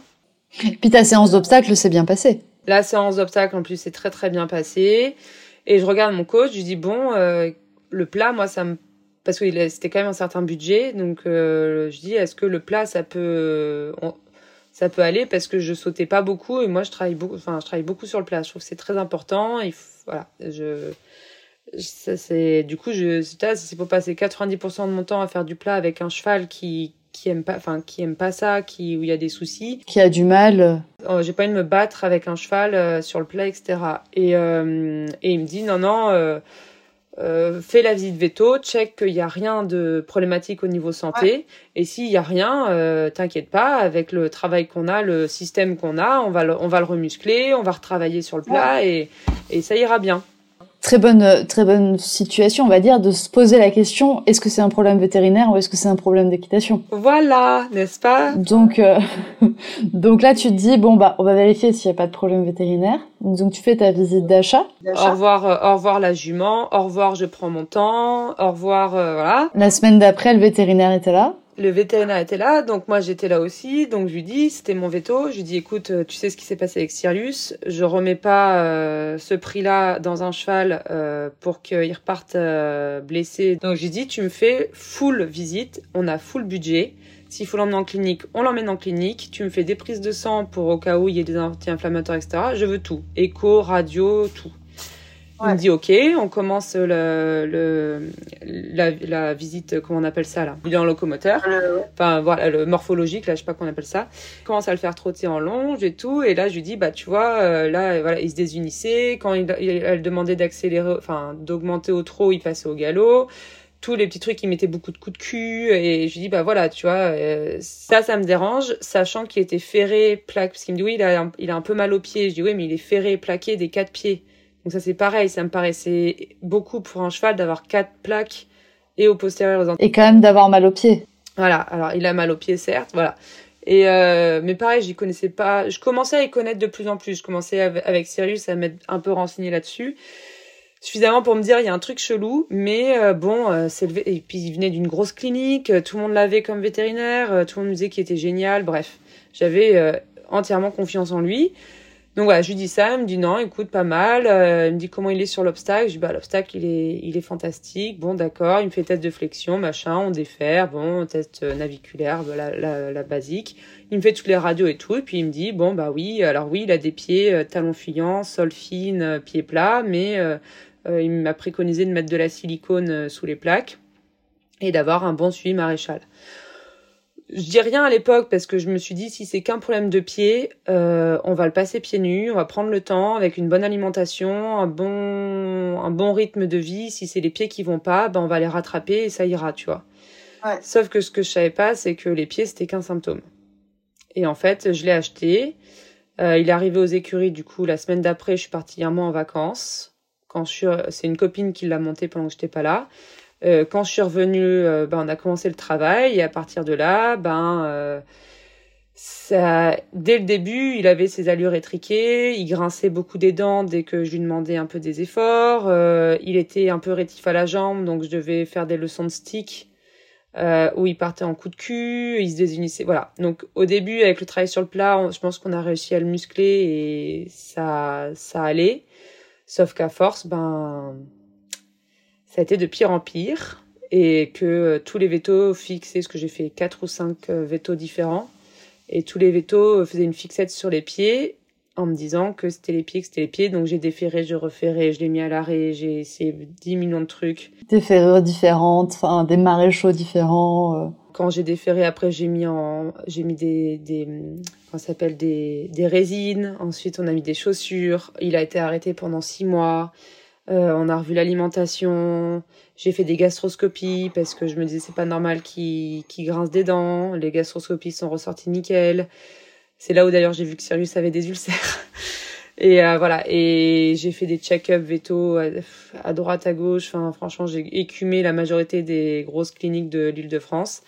Puis ta séance d'obstacles s'est bien passée. La séance d'obstacles, en plus, c'est très très bien passé. Et je regarde mon coach, je dis bon, le plat, moi, ça me parce que c'était quand même un certain budget, donc je dis est-ce que le plat, ça peut ça peut aller? Parce que je sautais pas beaucoup et moi je travaille beaucoup, enfin je travaille beaucoup sur le plat. Je trouve que c'est très important. Et voilà, je ça c'est du coup je c'est pour passer 90% de mon temps à faire du plat avec un cheval qui qui aime pas, enfin qui aime pas ça, qui où il y a des soucis, qui a du mal. Oh, j'ai pas envie de me battre avec un cheval sur le plat, etc. Et et il me dit non non. Euh, fais la visite veto, check qu'il n'y a rien de problématique au niveau santé. Et s'il n'y a rien, euh, t'inquiète pas, avec le travail qu'on a, le système qu'on a, on va le, on va le remuscler, on va retravailler sur le plat et, et ça ira bien très bonne, très bonne situation, on va dire, de se poser la question est-ce que c'est un problème vétérinaire ou est-ce que c'est un problème d'équitation? Voilà, n'est-ce pas? Donc, euh, donc là, tu te dis bon bah, on va vérifier s'il n'y a pas de problème vétérinaire. Donc tu fais ta visite d'achat. Au revoir, euh, au revoir la jument. Au revoir, je prends mon temps. Au revoir, euh, voilà. La semaine d'après, le vétérinaire était là le vétérinaire était là, donc moi j'étais là aussi, donc je lui dis, c'était mon veto, je lui dis écoute, euh, tu sais ce qui s'est passé avec Sirius, je remets pas euh, ce prix-là dans un cheval euh, pour qu'il reparte blessé. Donc je lui dis, tu me fais full visite, on a full budget, s'il faut l'emmener en clinique, on l'emmène en clinique, tu me fais des prises de sang pour au cas où il y ait des anti-inflammatoires, etc. Je veux tout, écho, radio, tout. Il me dit ok, on commence le, le la, la, visite, comment on appelle ça là, bilan locomoteur. Enfin voilà, le morphologique là, je sais pas comment on appelle ça. Il commence à le faire trotter en longe et tout, et là je lui dis bah tu vois, euh, là voilà, il se désunissait. Quand il, elle demandait d'accélérer, enfin d'augmenter au trot, il passait au galop tous les petits trucs qui mettaient beaucoup de coups de cul et je lui dis bah voilà tu vois euh, ça ça me dérange sachant qu'il était ferré plaqué parce qu'il me dit oui il a, un, il a un peu mal au pied je dis oui mais il est ferré plaqué des quatre pieds donc ça c'est pareil, ça me paraissait beaucoup pour un cheval d'avoir quatre plaques et au postérieur aux Et quand même d'avoir mal aux pieds. Voilà, alors il a mal aux pieds certes, voilà. Et euh, mais pareil, j'y connaissais pas. Je commençais à y connaître de plus en plus. Je commençais avec Sirius à m'être un peu renseigné là-dessus, suffisamment pour me dire il y a un truc chelou. Mais euh, bon, euh, c'est et puis il venait d'une grosse clinique, tout le monde l'avait comme vétérinaire, tout le monde me disait qu'il était génial. Bref, j'avais entièrement confiance en lui. Donc voilà, je lui dis ça, il me dit non, écoute, pas mal. Euh, il me dit comment il est sur l'obstacle. Je dis bah l'obstacle il est il est fantastique. Bon d'accord, il me fait test de flexion, machin, on défère, bon test euh, naviculaire, la, la, la, basique. Il me fait toutes les radios et tout, et puis il me dit bon bah oui, alors oui, il a des pieds euh, talons fuyants, sol fine, pieds plats, mais il m'a préconisé de mettre de la silicone sous les plaques et d'avoir un bon suivi maréchal. Je dis rien à l'époque parce que je me suis dit si c'est qu'un problème de pied, euh, on va le passer pieds nus, on va prendre le temps avec une bonne alimentation, un bon un bon rythme de vie. Si c'est les pieds qui vont pas, ben on va les rattraper et ça ira, tu vois. Ouais. Sauf que ce que je savais pas, c'est que les pieds c'était qu'un symptôme. Et en fait, je l'ai acheté. Euh, il est arrivé aux écuries du coup la semaine d'après. Je suis partie un mois en vacances. Quand je suis, c'est une copine qui l'a monté pendant que j'étais pas là. Euh, quand je suis revenue, euh, ben, on a commencé le travail et à partir de là, ben, euh, ça, dès le début, il avait ses allures étriquées, il grinçait beaucoup des dents dès que je lui demandais un peu des efforts, il était un peu rétif à la jambe, donc je devais faire des leçons de stick. où il partait en coup de cul, il se désunissait, voilà. Donc au début, avec le travail sur le plat, je pense qu'on a réussi à le muscler et ça, ça allait. Sauf qu'à force, ben, ça a été de pire en pire et que euh, tous les vétos fixés, parce que j'ai fait quatre ou cinq euh, vétos différents, et tous les vétos euh, faisaient une fixette sur les pieds en me disant que c'était les pieds, que c'était les pieds. Donc j'ai déféré, je referré, je l'ai mis à l'arrêt, j'ai essayé 10 millions de trucs. Des ferrures différentes, enfin des maréchaux différents. Quand j'ai déféré, après j'ai mis en, j'ai mis des, des, comment s'appelle des, des résines. Ensuite on a mis des chaussures. Il a été arrêté pendant six mois. Euh, on a revu l'alimentation. J'ai fait des gastroscopies parce que je me disais c'est pas normal qu'il grince des dents. Les gastroscopies sont ressorties nickel. C'est là où d'ailleurs j'ai vu que Sirius avait des ulcères. Et euh, voilà. Et j'ai fait des check-up véto à, droite, à gauche. Enfin, franchement, j'ai écumé la majorité des grosses cliniques de l'Île-de-France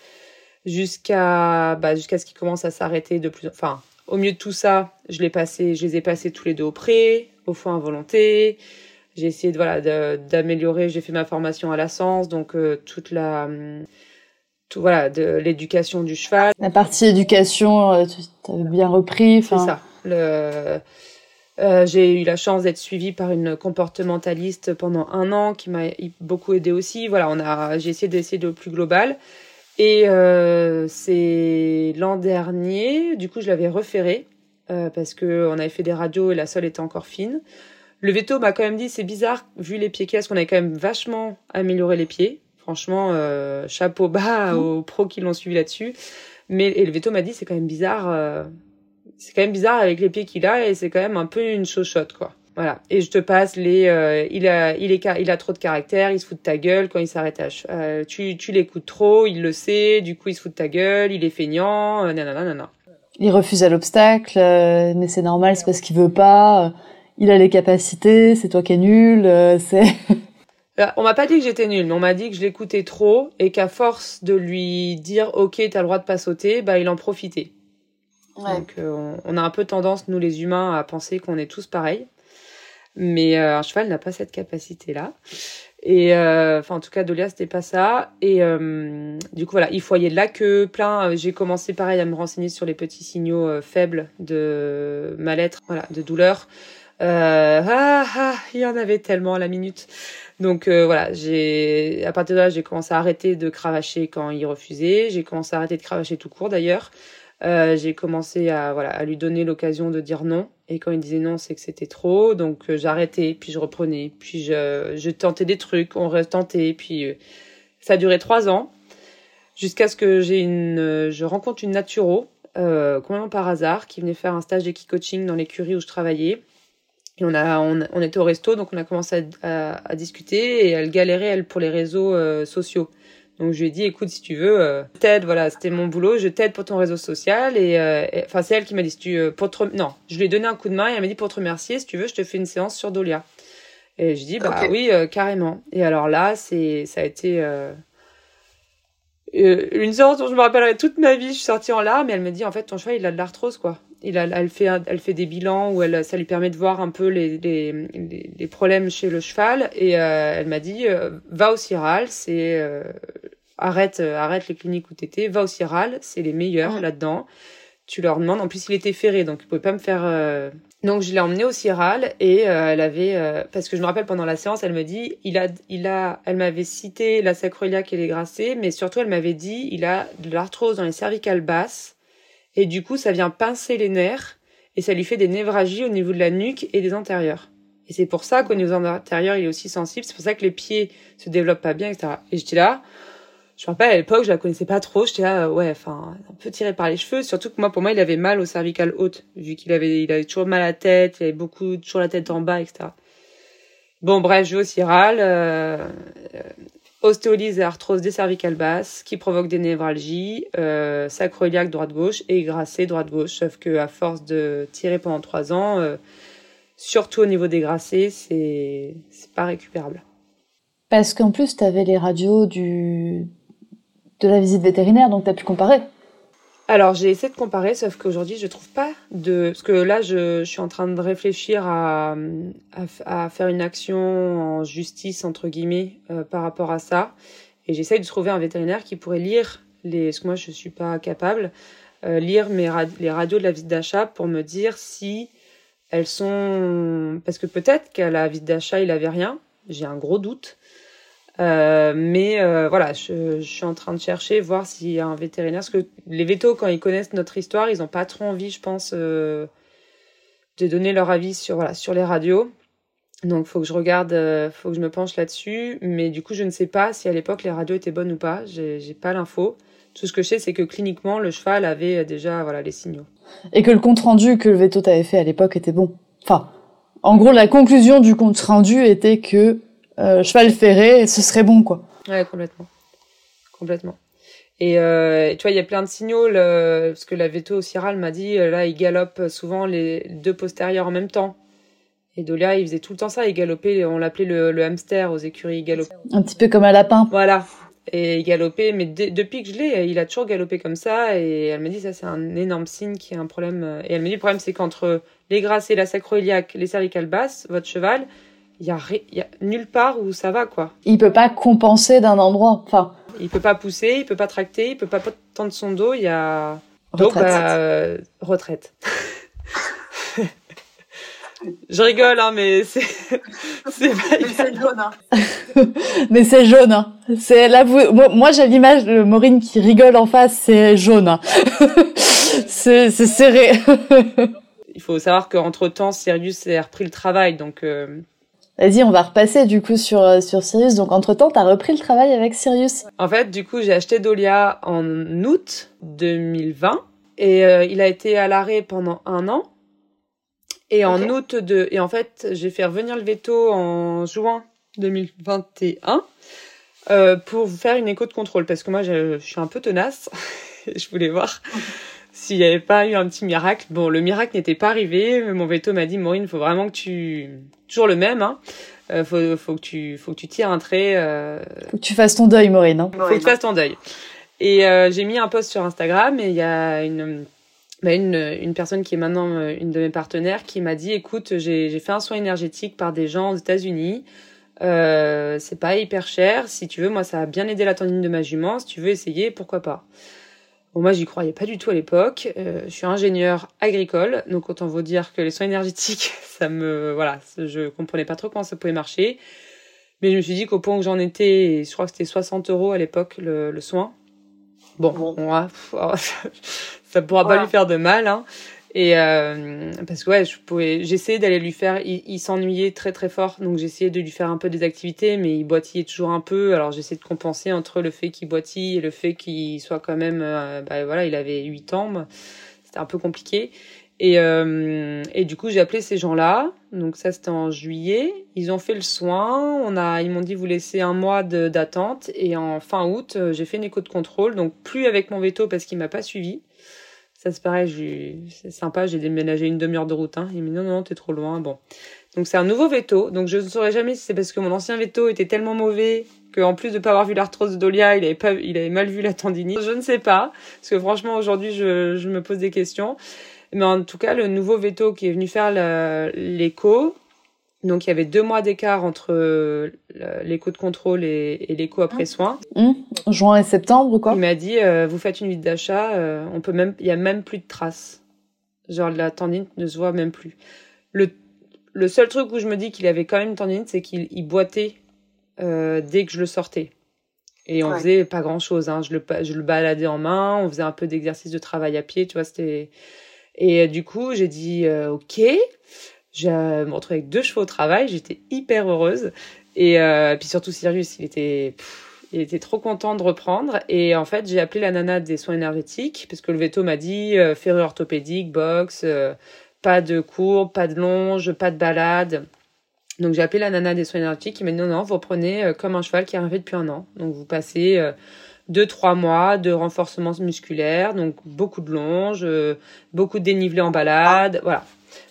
jusqu'à bah, jusqu'à ce qu'ils commencent à s'arrêter de plus. Enfin, au milieu de tout ça, je les passé, je les ai passés tous les deux au pré, au foin à volonté. J'ai essayé de voilà d'améliorer. J'ai fait ma formation à la sens, donc euh, toute la tout voilà de l'éducation du cheval. La partie éducation, euh, tu avais bien repris. C'est ça. Le euh, j'ai eu la chance d'être suivie par une comportementaliste pendant un an qui m'a beaucoup aidé aussi. Voilà, on a, j'ai essayé d'essayer de plus global. Et euh, c'est l'an dernier, du coup, je l'avais referré euh, parce que on avait fait des radios et la sole était encore fine. Le veto m'a quand même dit c'est bizarre vu les pieds qu'il parce qu'on avait quand même vachement amélioré les pieds. Franchement, euh, chapeau bas mmh. aux pros qui l'ont suivi là-dessus. Mais et le veto m'a dit c'est quand même bizarre. Euh, c'est quand même bizarre avec les pieds qu'il a et c'est quand même un peu une chochotte quoi. Voilà. Et je te passe les. Euh, il a, il est, il a trop de caractère. Il se fout de ta gueule quand il s'arrête à. Euh, tu, tu l'écoutes trop. Il le sait. Du coup, il se fout de ta gueule. Il est feignant. Euh, nanana, nanana. Il refuse à l'obstacle, mais c'est normal. C'est parce qu'il veut pas. Il a les capacités. C'est toi qui es nul. c'est. On m'a pas dit que j'étais nulle, mais on m'a dit que je l'écoutais trop et qu'à force de lui dire OK, t'as le droit de pas sauter, bah il en profitait. Donc on, on a un peu tendance nous les humains à penser qu'on est tous pareils. Mais euh, un cheval n'a pas cette capacité-là. Et euh, enfin, en tout cas, Dolia, c'était pas ça. Et euh, du coup, voilà, il foyait de la queue, plein. J'ai commencé pareil à me renseigner sur les petits signaux faibles de mal-être, voilà, de douleur. Ah, ah, il y en avait tellement à la minute. Donc voilà, j'ai à partir de là, j'ai commencé à arrêter de cravacher quand il refusait. J'ai commencé à arrêter de cravacher tout court d'ailleurs. Euh, j'ai commencé à voilà à lui donner l'occasion de dire non et quand il disait non c'est que c'était trop donc euh, j'arrêtais puis je reprenais puis je, je tentais des trucs on retentait puis euh, ça a duré trois ans jusqu'à ce que j'ai une je rencontre une naturo euh, complètement par hasard qui venait faire un stage d'équi-coaching dans l'écurie où je travaillais on a on, était au resto donc on a commencé à, à, discuter et elle galérait elle pour les réseaux sociaux donc je lui ai dit, écoute, si tu veux, euh, t'aide, voilà, c'était mon boulot, je t'aide pour ton réseau social. Et euh, enfin, c'est elle qui m'a dit, si tu, euh, pour te, non, je lui ai donné un coup de main et elle m'a dit, pour te remercier, si tu veux, je te fais une séance sur Dolia. Et je dis, bah oui, euh, carrément. Et alors là, c'est, ça a été une séance dont je me rappellerai toute ma vie. Je suis sortie en larmes et elle me dit, en fait, ton cheval, il a de l'arthrose, quoi. Il a, elle fait, elle fait des bilans où elle, ça lui permet de voir un peu les, les, les, problèmes chez le cheval. Et elle m'a dit, va au Ciral, c'est arrête, euh, arrête les cliniques où t'étais, va au Ciral, c'est les meilleurs là-dedans. Tu leur demandes. En plus, il était ferré, donc il pouvait pas me faire. Euh, donc je l'ai emmené au Ciral et euh, elle avait, parce que je me rappelle pendant la séance, elle me dit, il a, il a, elle m'avait cité la sacroiliaque et les grassés, mais surtout elle m'avait dit, il a de l'arthrose dans les cervicales basses et du coup ça vient pincer les nerfs et ça lui fait des névragies au niveau de la nuque et des antérieurs. Et c'est pour ça qu'au niveau antérieur il est aussi sensible, c'est pour ça que les pieds se développent pas bien, etc. Et j'étais là, je me rappelle à l'époque, je la connaissais pas trop. J'étais là, ouais, enfin, un peu tiré par les cheveux. Surtout que moi, pour moi, il avait mal au cervical haute, vu qu'il avait, il avait toujours mal à la tête, il avait beaucoup, toujours la tête en bas, etc. Bon, bref, je vais au Ciral, euh, euh, ostéolyse et arthrose des cervicales basses, qui provoque des névralgies, euh, sacroiliaque droite-gauche et grassé droite-gauche. Sauf que à force de tirer pendant trois ans, euh, surtout au niveau des grassés, c'est, c'est pas récupérable. Parce qu'en plus, tu avais les radios du, de la visite vétérinaire, donc tu as pu comparer. Alors j'ai essayé de comparer, sauf qu'aujourd'hui je trouve pas de... Parce que là je, suis en train de réfléchir à, à, faire une action en justice, entre guillemets, euh, par rapport à ça. Et j'essaye de trouver un vétérinaire qui pourrait lire les... Parce que moi je suis pas capable, euh, lire mes les radios de la visite d'achat pour me dire si elles sont... Parce que peut-être qu'à la visite d'achat il avait rien, j'ai un gros doute. Euh, mais euh, voilà, je, je, suis en train de chercher, voir s'il y a un vétérinaire. Parce que les vétos, quand ils connaissent notre histoire, ils n'ont pas trop envie, je pense, euh, de donner leur avis sur, voilà, sur les radios. Donc, faut que je regarde, euh, faut que je me penche là-dessus. Mais du coup, je ne sais pas si à l'époque les radios étaient bonnes ou pas. J'ai pas l'info. Tout ce que je sais, c'est que cliniquement, le cheval avait déjà voilà les signaux. Et que le compte rendu que le veto t'avait fait à l'époque était bon. Enfin, en gros, la conclusion du compte rendu était que euh, cheval ferré, ce serait bon, quoi. Ouais, complètement. Complètement. Et euh, tu vois, il y a plein de signaux, parce que la veto Ciral m'a dit, euh, là, il galope souvent les deux postérieurs en même temps. Et Dolia, il faisait tout le temps ça, il galopait, on l'appelait le, le, hamster aux écuries, il galopait. Un petit peu comme un lapin. Voilà. Et il galopait, mais depuis que je l'ai, il a toujours galopé comme ça. Et elle m'a dit, ça, c'est un énorme signe qu'il y a un problème. Et elle m'a dit, le problème, c'est qu'entre les et la sacroiliaque, les cervicales basses, votre cheval, il y a, y a nulle part où ça va quoi. Il peut pas compenser d'un endroit, enfin. Il peut pas pousser, il peut pas tracter, il peut pas tendre son dos. Il y a retraite. bah, euh, retraite. Je rigole, hein, mais c'est c'est jaune. Hein. mais c'est jaune. Hein. C'est là, vous... moi j'ai l'image de Maureen qui rigole en face, c'est jaune. Hein. c'est serré. Il faut savoir qu'entre temps, Sirius a repris le travail, donc. Euh Vas-y, on va repasser du coup sur, euh, sur Sirius. Donc, entre-temps, tu as repris le travail avec Sirius En fait, du coup, j'ai acheté Dolia en août 2020 et euh, il a été à l'arrêt pendant un an. Et en août de... Et en fait, j'ai fait revenir le veto en juin 2021 euh, pour faire une écho de contrôle parce que moi, je, je suis un peu tenace. je voulais voir s'il n'y avait pas eu un petit miracle. Bon, le miracle n'était pas arrivé. Mon veto m'a dit, Maureen, il faut vraiment que tu... Toujours le même, hein. Euh, faut, faut, que tu, faut que tu tires un trait. Euh... Faut que tu fasses ton deuil, Maureen. Hein. Faut que tu fasses ton deuil. Et euh, j'ai mis un post sur Instagram et il y a une, bah une, une personne qui est maintenant euh, une de mes partenaires qui m'a dit, écoute, j'ai fait un soin énergétique par des gens aux États-Unis. Euh, c'est pas hyper cher. Si tu veux, moi, ça a bien aidé la tendine de ma jument. Si tu veux essayer, pourquoi pas. Bon, moi, j'y croyais pas du tout à l'époque. Euh, je suis ingénieur agricole, donc autant vous dire que les soins énergétiques, ça me, voilà, je comprenais pas trop comment ça pouvait marcher. Mais je me suis dit qu'au point où j'en étais, je crois que c'était 60 euros à l'époque le, le, soin. Bon, bon. ça pourra pas lui faire de mal, hein. Et euh, parce que ouais, je pouvais, j'essayais d'aller lui faire. Il, s'ennuyait très très fort, donc j'essayais de lui faire un peu des activités, mais il boitillait toujours un peu. Alors j'essayais de compenser entre le fait qu'il boitille et le fait qu'il soit quand même, euh, bah voilà, il avait 8 ans, c'était un peu compliqué. Et euh, et du coup j'ai appelé ces gens-là. Donc ça c'était en juillet. Ils ont fait le soin. On a, ils m'ont dit vous laissez un mois d'attente. Et en fin août euh, j'ai fait une écho de contrôle. Donc plus avec mon veto parce qu'il m'a pas suivi. Ça, c'est pareil, c'est sympa, j'ai déménagé une demi-heure de route. Hein. Il m'a dit non, non, t'es trop loin. Bon. Donc c'est un nouveau veto. Donc je ne saurais jamais si c'est parce que mon ancien veto était tellement mauvais qu'en plus de pas avoir vu l'arthrose de Dolia, il avait mal vu la tendinite. Je ne sais pas. Parce que franchement, aujourd'hui, je me pose des questions. Mais en tout cas, le nouveau veto qui est venu faire l'écho, donc il y avait deux mois d'écart entre euh, l'écho de contrôle et, et l'écho après soin. Mmh. Juin et septembre quoi. Il m'a dit euh, vous faites une visite d'achat, euh, on peut même il y a même plus de traces. Genre la tendinite ne se voit même plus. Le le seul truc où je me dis qu'il avait quand même une tendinite, c'est qu'il boitait dès que je le sortais. Et on ouais. faisait pas grand chose. Hein. Je, le, je le baladais en main, on faisait un peu d'exercice de travail à pied, tu vois, c'était. Et du coup, j'ai dit ok. Je me retrouvais avec deux chevaux au travail, j'étais hyper heureuse. Et euh, puis surtout Sirius, il était, il était trop content de reprendre. Et en fait, j'ai appelé la nana des soins énergétiques parce que le veto m'a dit euh, ferrure orthopédique, boxe, euh, pas de courbe, pas de longe, pas de balade. Donc j'ai appelé la nana des soins énergétiques qui m'a dit non non, vous reprenez euh, comme un cheval qui est arrivé depuis un an. Donc vous passez euh, deux trois mois de renforcement musculaire, donc beaucoup de longe, euh, beaucoup de dénivelé en balade, voilà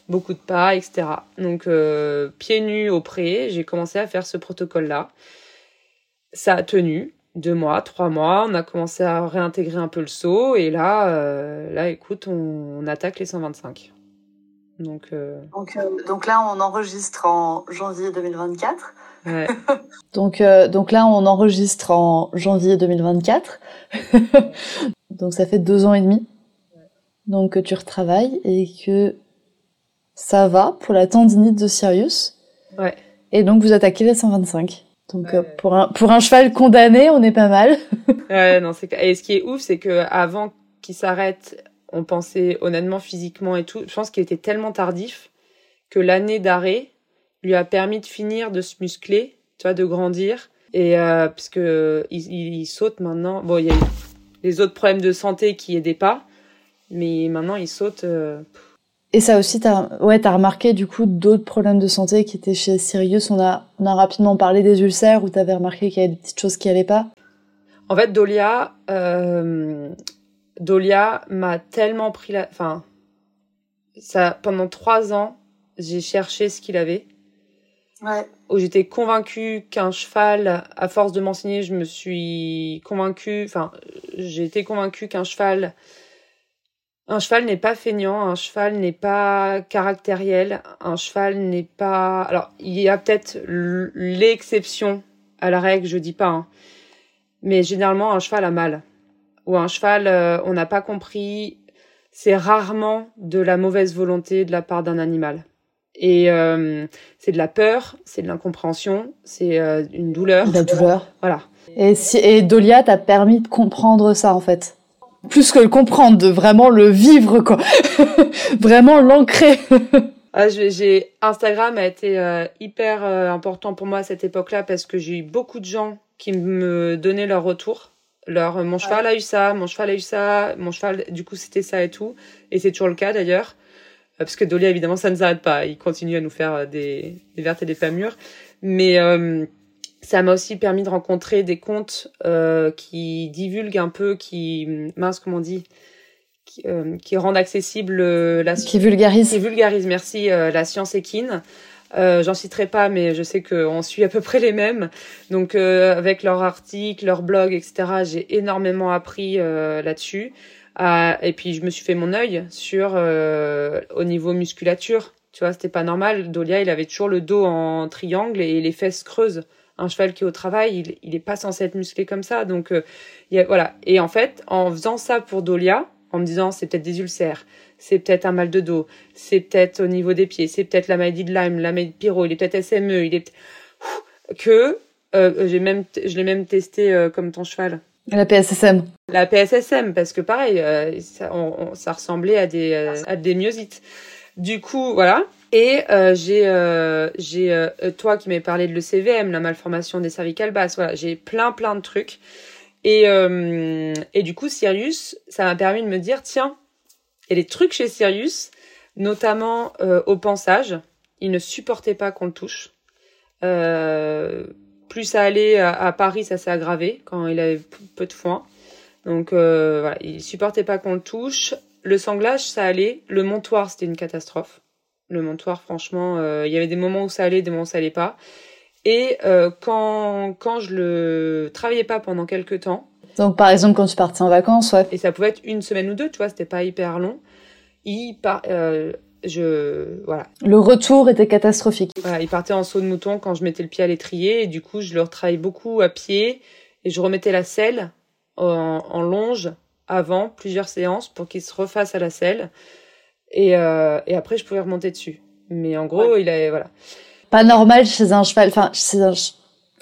beaucoup de pas, etc. Donc euh, pieds nus au pré, j'ai commencé à faire ce protocole-là. Ça a tenu deux mois, trois mois. On a commencé à réintégrer un peu le saut et là, euh, là, écoute, on, on, attaque les 125. Donc, euh... donc, euh, donc là, on enregistre en janvier 2024. Ouais. donc, donc là, on enregistre en janvier 2024. donc ça fait deux ans et demi. Donc que tu retravailles et que ça va pour la tendinite de Sirius. Ouais. Et donc vous attaquez les 125. Donc ouais. euh, pour un pour un cheval condamné, on est pas mal. ouais, non, c'est et ce qui est ouf, c'est que avant qu'il s'arrête, on pensait honnêtement physiquement et tout, je pense qu'il était tellement tardif que l'année d'arrêt lui a permis de finir de se muscler, tu vois, de grandir et euh, il, il, il saute maintenant. Bon, il y a les autres problèmes de santé qui aidaient pas, mais maintenant il saute euh, et ça aussi, t'as ouais, as remarqué du coup d'autres problèmes de santé qui étaient chez Sirius. On a, on a rapidement parlé des ulcères où t'avais remarqué qu'il y avait des petites choses qui allaient pas. En fait, Dolia, euh, Dolia m'a tellement pris la, enfin, ça pendant trois ans, j'ai cherché ce qu'il avait. Ouais. Où j'étais convaincue qu'un cheval, à force de m'enseigner, je me suis convaincue, enfin, j'ai été convaincue qu'un cheval un cheval n'est pas feignant, un cheval n'est pas caractériel, un cheval n'est pas. Alors, il y a peut-être l'exception à la règle, je dis pas, hein. mais généralement un cheval a mal ou un cheval, euh, on n'a pas compris. C'est rarement de la mauvaise volonté de la part d'un animal. Et euh, c'est de la peur, c'est de l'incompréhension, c'est euh, une douleur. La douleur. Voilà. Et, si, et Dolia t'a permis de comprendre ça en fait? Plus que le comprendre, de vraiment le vivre, quoi. vraiment l'ancrer. Ah, j'ai Instagram a été euh, hyper euh, important pour moi à cette époque-là parce que j'ai eu beaucoup de gens qui me donnaient leur retour. Leur mon cheval a eu ça, mon cheval a eu ça, mon cheval du coup c'était ça et tout et c'est toujours le cas d'ailleurs. Euh, parce que Dolia évidemment ça ne s'arrête pas, il continue à nous faire des, des vertes et des pas mûres mais ça m'a aussi permis de rencontrer des comptes qui divulguent un peu qui mince comment on dit qui, euh, qui rendent accessible euh, la qui vulgarise qui vulgarise merci euh, la science équine. Euh, j'en citerai pas mais je sais qu'on suit à peu près les mêmes. Donc avec leurs articles leurs blogs etc j'ai énormément appris là-dessus. Et puis je me suis fait mon œil sur au niveau musculature. Tu vois c'était pas normal. Dolia il avait toujours le dos en triangle et les fesses creuses un cheval qui est au travail il, il est pas censé être musclé comme ça donc y a, voilà et en fait en faisant ça pour Dolia en me disant c'est peut-être des ulcères, c'est peut-être un mal de dos, c'est peut-être au niveau des pieds, c'est peut-être la maladie de Lyme, la maladie de Pyro, il est peut-être SME, il est que euh, j'ai même je l'ai même testé euh, comme ton cheval. La PSSM. La PSSM parce que pareil euh, ça, ça, ressemblait à des à des myosites. Du coup voilà et j'ai j'ai toi qui m'as parlé de l'ECVM, la malformation des cervicales basses. Voilà j'ai plein plein de trucs et, euh, et du coup, Sirius, ça m'a permis de me dire, tiens, il y a des trucs chez Sirius, notamment euh, au pensage. Il ne supportait pas qu'on le touche. Euh, plus ça allait à, Paris, ça s'est aggravé quand il avait peu de foin. Donc euh, voilà, il supportait pas qu'on le touche. Le sanglage, ça allait. Le montoir, c'était une catastrophe. Le montoir, franchement, euh, il y avait des moments où ça allait, des moments où ça allait pas. Et euh, quand, quand je le travaillais pas pendant quelques temps. Donc par exemple quand tu partais en vacances, ouais. Et ça pouvait être une semaine ou deux, tu vois, c'était pas hyper long. Il par, euh, je voilà. Le retour était catastrophique. Voilà, il partait en saut de mouton quand je mettais le pied à l'étrier et du coup je le retravaillais beaucoup à pied et je remettais la selle en, en longe avant plusieurs séances pour qu'il se refasse à la selle et, euh, et après je pouvais remonter dessus. Mais en gros, il avait voilà pas normal chez un cheval, enfin chez un,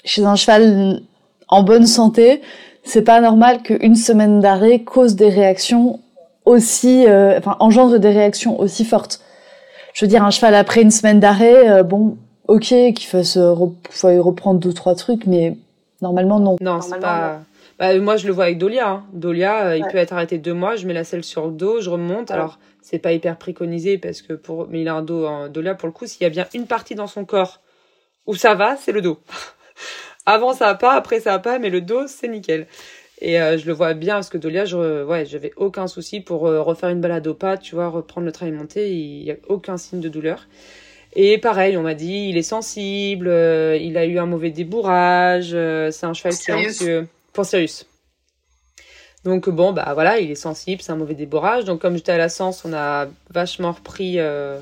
chez un cheval en bonne santé, c'est pas normal qu'une semaine d'arrêt cause des réactions aussi, euh, enfin engendre des réactions aussi fortes. Je veux dire, un cheval après une semaine d'arrêt, euh, bon, ok, qu'il fasse euh, reprendre deux trois trucs, mais normalement non. Non, c'est pas. Bah, moi, je le vois avec Dolia. Hein. Dolia, il peut être arrêté deux mois. Je mets la selle sur le dos, je remonte. Alors, c'est pas hyper préconisé parce que pour mais il a un dos là pour le coup s'il y a bien une partie dans son corps où ça va c'est le dos. Avant ça va pas après ça va pas mais le dos c'est nickel. Et euh, je le vois bien parce que Dolia je ouais j'avais aucun souci pour euh, refaire une balade au pas tu vois reprendre le travail monté il y a aucun signe de douleur. Et pareil on m'a dit il est sensible euh, il a eu un mauvais débourrage c'est un cheval qui est anxieux. Pour Sirius donc bon, bah voilà, il est sensible, c'est un mauvais déborrage. Donc comme j'étais à la Sens, on a vachement repris euh,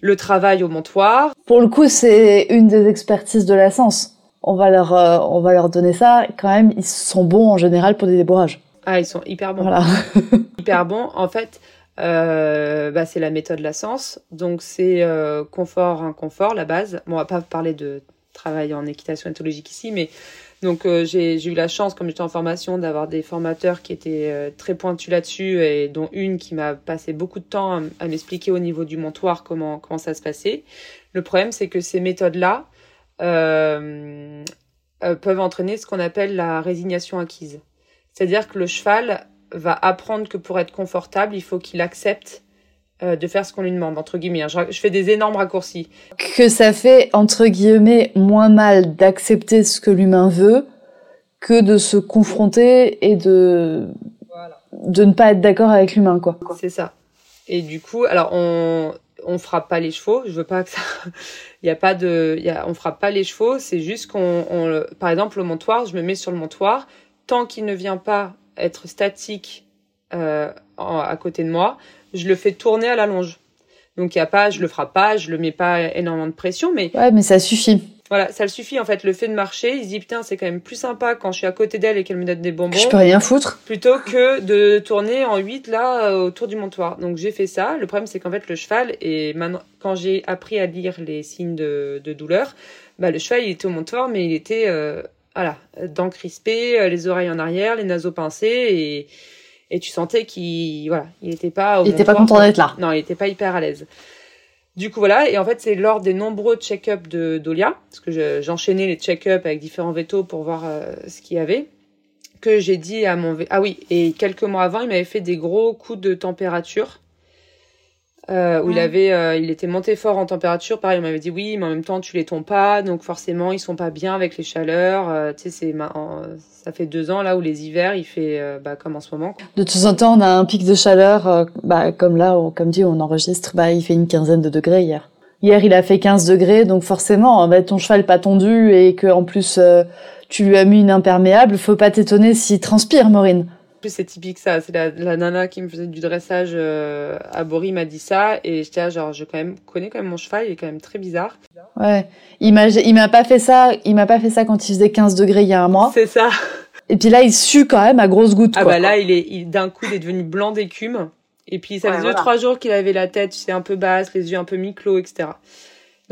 le travail au montoir. Pour le coup, c'est une des expertises de la Sens. On va leur, euh, on va leur donner ça. Quand même, ils sont bons en général pour des débourrages. Ah, ils sont hyper bons. Voilà. hyper bons. En fait, euh, bah, c'est la méthode la Sens. Donc c'est confort, inconfort, la base. Bon, on va pas parler de travail en équitation éthologique ici, mais donc euh, j'ai eu la chance, comme j'étais en formation, d'avoir des formateurs qui étaient euh, très pointus là-dessus, et dont une qui m'a passé beaucoup de temps à, m'expliquer au niveau du montoir comment ça se passait. Le problème, c'est que ces méthodes-là euh peuvent entraîner ce qu'on appelle la résignation acquise. C'est-à-dire que le cheval va apprendre que pour être confortable, il faut qu'il accepte euh, de faire ce qu'on lui demande, entre guillemets. Hein. Je, fais des énormes raccourcis. Que ça fait, entre guillemets, moins mal d'accepter ce que l'humain veut que de se confronter et de, de ne pas être d'accord avec l'humain, quoi. C'est ça. Et du coup, alors on, on frappe pas les chevaux. Je veux pas que ça. Il y a pas de. Y a... On frappe pas les chevaux. C'est juste qu'on. On... Par exemple, le montoir, je me mets sur le montoir. Tant qu'il ne vient pas être statique euh, à côté de moi, je le fais tourner à la longe. Donc il y a pas, je le frappe pas, je le mets pas énormément de pression, mais ouais, mais ça suffit. Voilà, ça le suffit en fait. Le fait de marcher, il se dit putain, c'est quand même plus sympa quand je suis à côté d'elle et qu'elle me donne des bonbons. Je peux rien foutre. Plutôt que de tourner en 8 là euh, autour du montoir. Donc j'ai fait ça. Le problème c'est qu'en fait le cheval et maintenant quand j'ai appris à lire les signes de, de douleur, bah le cheval il était au montoir mais il était euh, voilà dents crispées, euh, les oreilles en arrière, les naseaux pincés et et tu sentais qu'il voilà, il était pas il était pas content d'être là. Non, il était pas hyper à l'aise. Du coup, voilà. Et en fait, c'est lors des nombreux check-up de Dolia, parce que j'enchaînais les check-up avec différents vétos pour voir euh, ce qu'il y avait, que j'ai dit à mon... Ah oui, et quelques mois avant, il m'avait fait des gros coups de température euh, où il avait, euh, il était monté fort en température. Pareil, on m'avait dit oui, mais en même temps tu les tombes pas, donc forcément ils sont pas bien avec les chaleurs. Euh, tu sais, c'est ça fait deux ans là où les hivers il fait bah, comme en ce moment. De temps en temps, on a un pic de chaleur, bah, comme là, comme dit, on enregistre, bah il fait une quinzaine de degrés hier. Hier, il a fait 15 degrés, donc forcément, bah, ton cheval pas tondu et que en plus tu lui as mis une imperméable, faut pas t'étonner s'il transpire, Maureen plus c'est typique ça. C'est la, la, nana qui me faisait du dressage euh, à Bori m'a dit ça. Et j'étais là genre je quand même connais quand même mon cheval il est quand même très bizarre. Ouais. Il m'a il m'a pas fait ça il m'a pas fait ça quand il faisait 15 degrés il y a un mois. C'est ça. Et puis là il sue quand même à grosses gouttes ah bah là il est il, d'un coup il est devenu blanc d'écume. Et puis ça faisait deux trois jours qu'il avait la tête sais un peu basse les yeux un peu mi-clos etc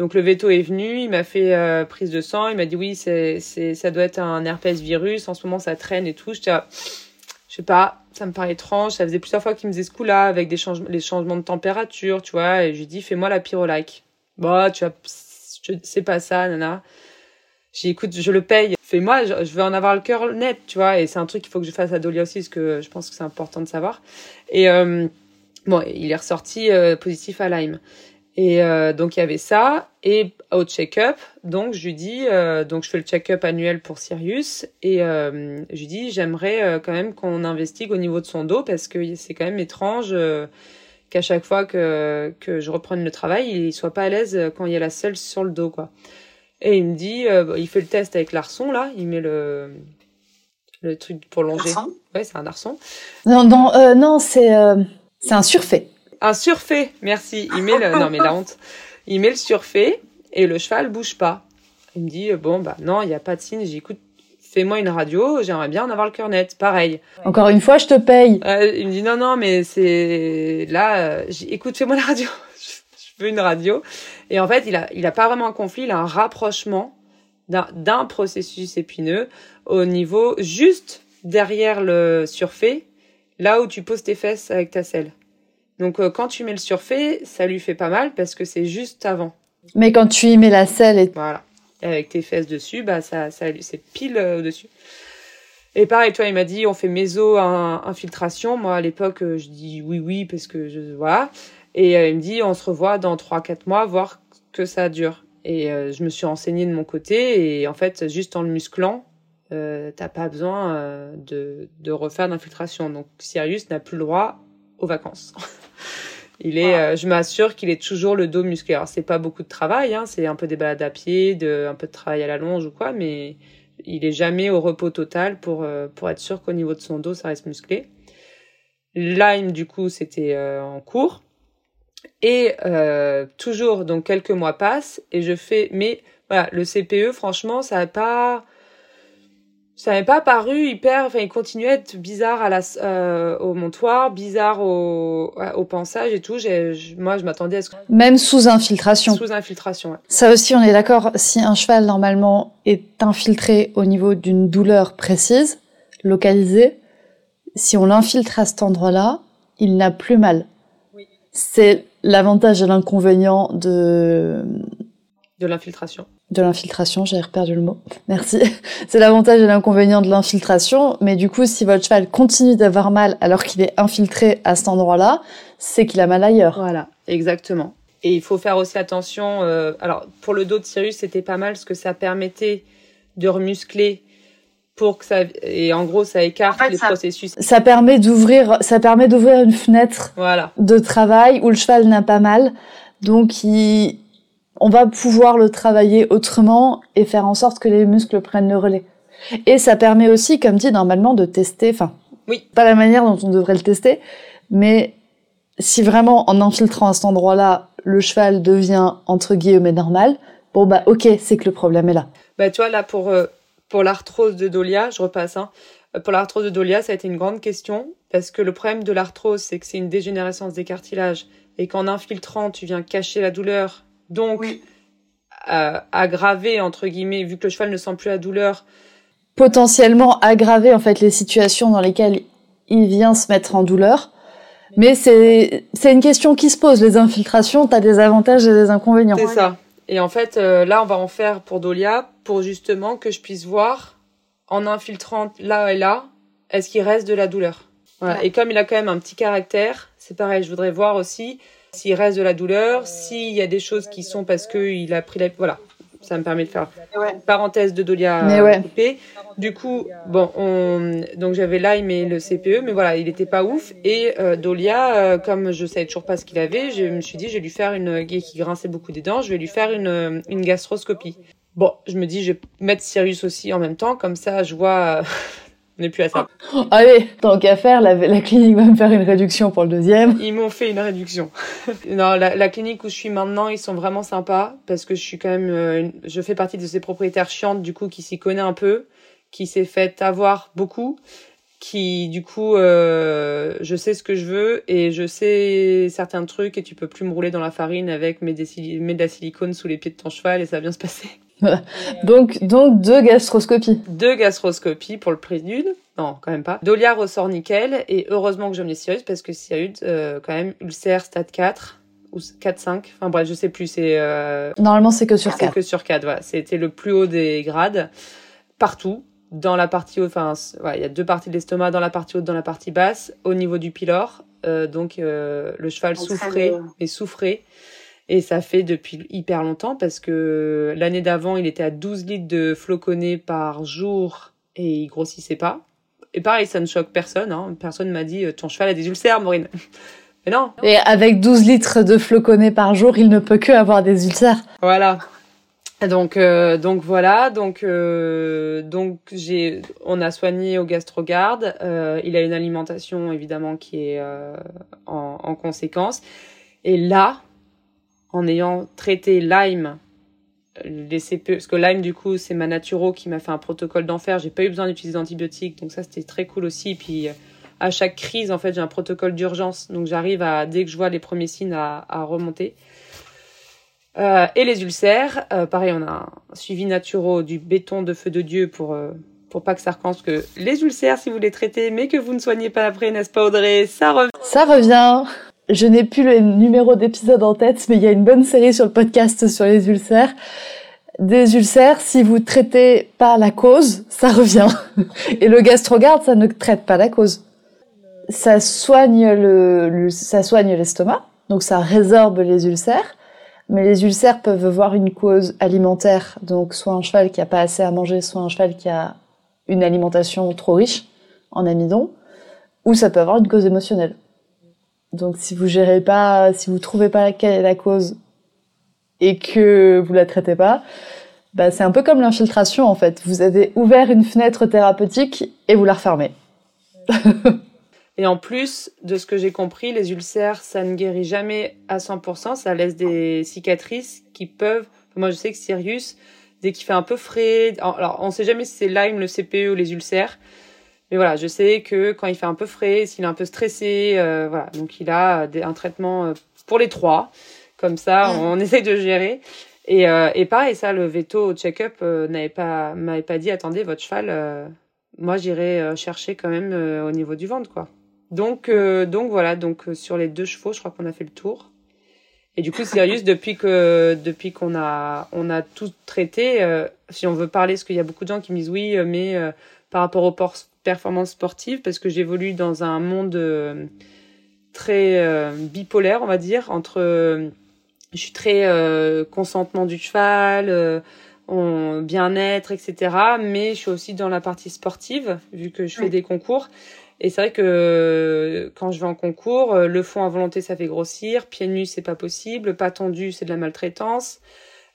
donc le veto est venu, il m'a fait euh, prise de sang, il m'a dit oui, c'est c'est ça doit être un herpès virus, en ce moment ça traîne et tout. J'étais je sais pas, ça me paraît étrange. Ça faisait plusieurs fois qu'il me faisait ce coup-là avec des changements, les changements de température, tu vois. Et je lui dis, fais-moi la pyrolike. Bon, tu vois, c'est pas ça, nana. J'ai écoute, je le paye. Fais-moi, je, veux en avoir le cœur net, tu vois. Et c'est un truc qu'il faut que je fasse à Dolia aussi, parce que je pense que c'est important de savoir. Et euh, bon, il est ressorti euh, positif à Lyme. Et euh, donc il y avait ça et au check-up, donc je lui dis euh, donc je fais le check-up annuel pour Sirius et euh, je lui dis j'aimerais euh, quand même qu'on investigue au niveau de son dos parce que c'est quand même étrange qu'à chaque fois que que je reprenne le travail, il soit pas à l'aise quand il y a la selle sur le dos quoi. Et il me dit il fait le test avec l'arçon là, il met le le truc pour longer. Ouais, c'est un arçon. Non non non, c'est c'est un surfait un surfait, merci. Il met le, non mais la honte. Il met le surfait et le cheval bouge pas. Il me dit bon bah non, il y a pas de signe. J'écoute, fais-moi une radio. J'aimerais bien en avoir le cœur net. Pareil. Encore une fois, je te paye. Euh, il me dit non non mais c'est là. Euh, écoute, fais-moi la radio. je veux une radio. Et en fait, il a il a pas vraiment un conflit. Il a un rapprochement d'un processus épineux au niveau juste derrière le surfait, là où tu poses tes fesses avec ta selle. Donc euh, quand tu mets le surfait, ça lui fait pas mal parce que c'est juste avant. Mais quand tu y mets la selle et voilà, avec tes fesses dessus, bah ça, ça c'est pile euh, dessus. Et pareil, toi, il m'a dit on fait méso infiltration. Moi à l'époque, euh, je dis oui oui parce que je voilà. Et il me dit on se revoit dans 3-4 mois, voir que ça dure. Et je me suis renseignée de mon côté et en fait juste en le musclant, euh, t'as pas besoin de, de refaire d'infiltration. Donc Sirius n'a plus le droit aux vacances. Il est, euh, je m'assure qu'il est toujours le dos musclé. Alors c'est pas beaucoup de travail, hein, c'est un peu des balades à pied, de, un peu de travail à la longe ou quoi, mais il est jamais au repos total pour euh, pour être sûr qu'au niveau de son dos ça reste musclé. Lyme du coup c'était euh, en cours et toujours donc quelques mois passent et je fais mais voilà le CPE franchement ça n'a pas ça m'est pas paru hyper enfin il continuait à être bizarre à la euh, au montoir bizarre au au pensage et tout. J'ai moi je m'attendais à ce même sous infiltration. Sous infiltration ouais. ça aussi on est d'accord. Si un cheval normalement est infiltré au niveau d'une douleur précise localisée si on l'infiltre à cet endroit-là il n'a plus mal. Oui. c'est l'avantage et l'inconvénient de de l'infiltration de l'infiltration, j'ai perdu le mot. Merci. C'est l'avantage et l'inconvénient de l'infiltration, mais du coup, si votre cheval continue d'avoir mal alors qu'il est infiltré à cet endroit-là, c'est qu'il a mal ailleurs. Voilà, exactement. Et il faut faire aussi attention. Euh, alors, pour le dos de Cyrus, c'était pas mal parce que ça permettait de remuscler pour que ça et en gros ça écarte les processus. Ça permet d'ouvrir, ça permet d'ouvrir une fenêtre voilà. de travail où le cheval n'a pas mal, donc il on va pouvoir le travailler autrement et faire en sorte que les muscles prennent le relais. Et ça permet aussi, comme dit, normalement de tester, enfin, oui. pas la manière dont on devrait le tester, mais si vraiment en infiltrant à cet endroit-là, le cheval devient entre guillemets normal, bon bah ok, c'est que le problème est là. Bah tu vois là pour euh, pour l'arthrose de Dolia, je repasse hein. Euh, pour l'arthrose de Dolia, ça a été une grande question parce que le problème de l'arthrose, c'est que c'est une dégénérescence des cartilages et qu'en infiltrant, tu viens cacher la douleur donc, euh, aggraver, entre guillemets, vu que le cheval ne sent plus la douleur. Potentiellement aggraver, en fait, les situations dans lesquelles il vient se mettre en douleur. Mais c'est une question qui se pose. Les infiltrations, tu as des avantages et des inconvénients. C'est ça. Et en fait, euh, là, on va en faire pour Dolia, pour justement que je puisse voir, en infiltrant là et là, est-ce qu'il reste de la douleur? Voilà. Et comme il a quand même un petit caractère, c'est pareil, je voudrais voir aussi s'il reste de la douleur, s'il y a des choses qui sont parce qu'il a pris la... Voilà, ça me permet de faire une parenthèse de Dolia mais Du coup, bon, on... donc j'avais Lyme et le CPE, mais voilà, il était pas ouf. Et euh, Dolia, euh, comme je savais toujours pas ce qu'il avait, je me suis dit, je vais lui faire une qui grinçait beaucoup des dents, je vais lui faire une, une gastroscopie. Bon, je me dis, je vais mettre Sirius aussi en même temps, comme ça, je vois on n'est plus à ça. Allez, tant qu'à faire, la, clinique va me faire une réduction pour le deuxième. Ils m'ont fait une réduction. non, la, clinique où je suis maintenant, ils sont vraiment sympas parce que je suis quand même, euh, je fais partie de ces propriétaires chiantes du coup qui s'y connaît un peu, qui s'est fait avoir beaucoup, qui du coup, euh, je sais ce que je veux et je sais certains trucs et tu peux plus me rouler dans la farine avec mes, mes de la silicone sous les pieds de ton cheval et ça va bien se passer. donc, donc deux gastroscopies. Deux gastroscopies pour le prix d'une. Non, quand même pas. Dolia ressort nickel et heureusement que j'ai mis Sirius parce que Sirius, euh, quand même, ulcère stade 4 ou 4-5. Enfin bref, je sais plus. C'est euh... Normalement, c'est que sur 4. C'est que sur 4, voilà. C'était le plus haut des grades. Partout. Dans la partie haute, enfin, il y a deux parties de l'estomac, dans la partie haute, dans la partie basse, au niveau du pylore. Euh, donc, euh, le cheval souffrait, et souffrait. Et ça fait depuis hyper longtemps parce que l'année d'avant, il était à 12 litres de floconnés par jour et il grossissait pas. Et pareil, ça ne choque personne. Hein. Personne m'a dit ton cheval a des ulcères, Maureen. Mais non. Et avec 12 litres de floconnés par jour, il ne peut que avoir des ulcères. Voilà. Donc euh, donc voilà donc euh, donc j'ai on a soigné au gastrogarde euh, il a une alimentation évidemment qui est euh, en, en conséquence et là en ayant traité Lyme, les CPE, parce que Lyme, du coup, c'est ma naturo qui m'a fait un protocole d'enfer. J'ai pas eu besoin d'utiliser d'antibiotiques, donc ça, c'était très cool aussi. Puis, euh, à chaque crise, en fait, j'ai un protocole d'urgence. Donc, j'arrive à, dès que je vois les premiers signes, à, remonter. Euh, et les ulcères, euh, pareil, on a un suivi naturo du béton de feu de Dieu pour, pour pas que ça recommence. que les ulcères, si vous les traitez, mais que vous ne soignez pas après, n'est-ce pas Audrey? Ça revient je n'ai plus le numéro d'épisode en tête, mais il y a une bonne série sur le podcast sur les ulcères. Des ulcères, si vous traitez pas la cause, ça revient. Et le gastrogarde, ça ne traite pas la cause. Ça soigne le, ça soigne l'estomac, donc ça résorbe les ulcères. Mais les ulcères peuvent avoir une cause alimentaire, donc soit un cheval qui a pas assez à manger, soit un cheval qui a une alimentation trop riche en amidon, ou ça peut avoir une cause émotionnelle. Donc si vous gérez pas, si vous trouvez pas quelle est la cause et que vous la traitez pas, bah c'est un peu comme l'infiltration en fait. Vous avez ouvert une fenêtre thérapeutique et vous la refermez. et en plus de ce que j'ai compris, les ulcères, ça ne guérit jamais à 100%, ça laisse des cicatrices qui peuvent. Moi, je sais que Sirius, dès qu'il fait un peu frais, alors on sait jamais si c'est Lyme, le CPE ou les ulcères, mais voilà, je sais que quand il fait un peu frais, s'il est un peu stressé, euh, voilà, donc il a un traitement euh, pour les trois. Comme ça, on, essaye de gérer. Et, euh, et pareil, ça, le veto au check-up euh, n'avait pas m'avait pas dit attendez votre cheval. moi, j'irai chercher quand même au niveau du ventre, quoi. Donc donc voilà, donc sur les deux chevaux, je crois qu'on a fait le tour. Et du coup, Sirius, depuis que depuis qu'on a on a tout traité, si on veut parler, parce qu'il y a beaucoup de gens qui me disent oui, mais par rapport au performance sportive parce que j'évolue dans un monde euh, très euh, bipolaire, on va dire, entre euh, je suis très consentement du cheval, bien-être, etc. Mais je suis aussi dans la partie sportive, vu que je fais des concours. Et c'est vrai que quand je vais en concours, le fond à volonté, ça fait grossir. Pieds nus, c'est pas possible. Pas tendu, c'est de la maltraitance.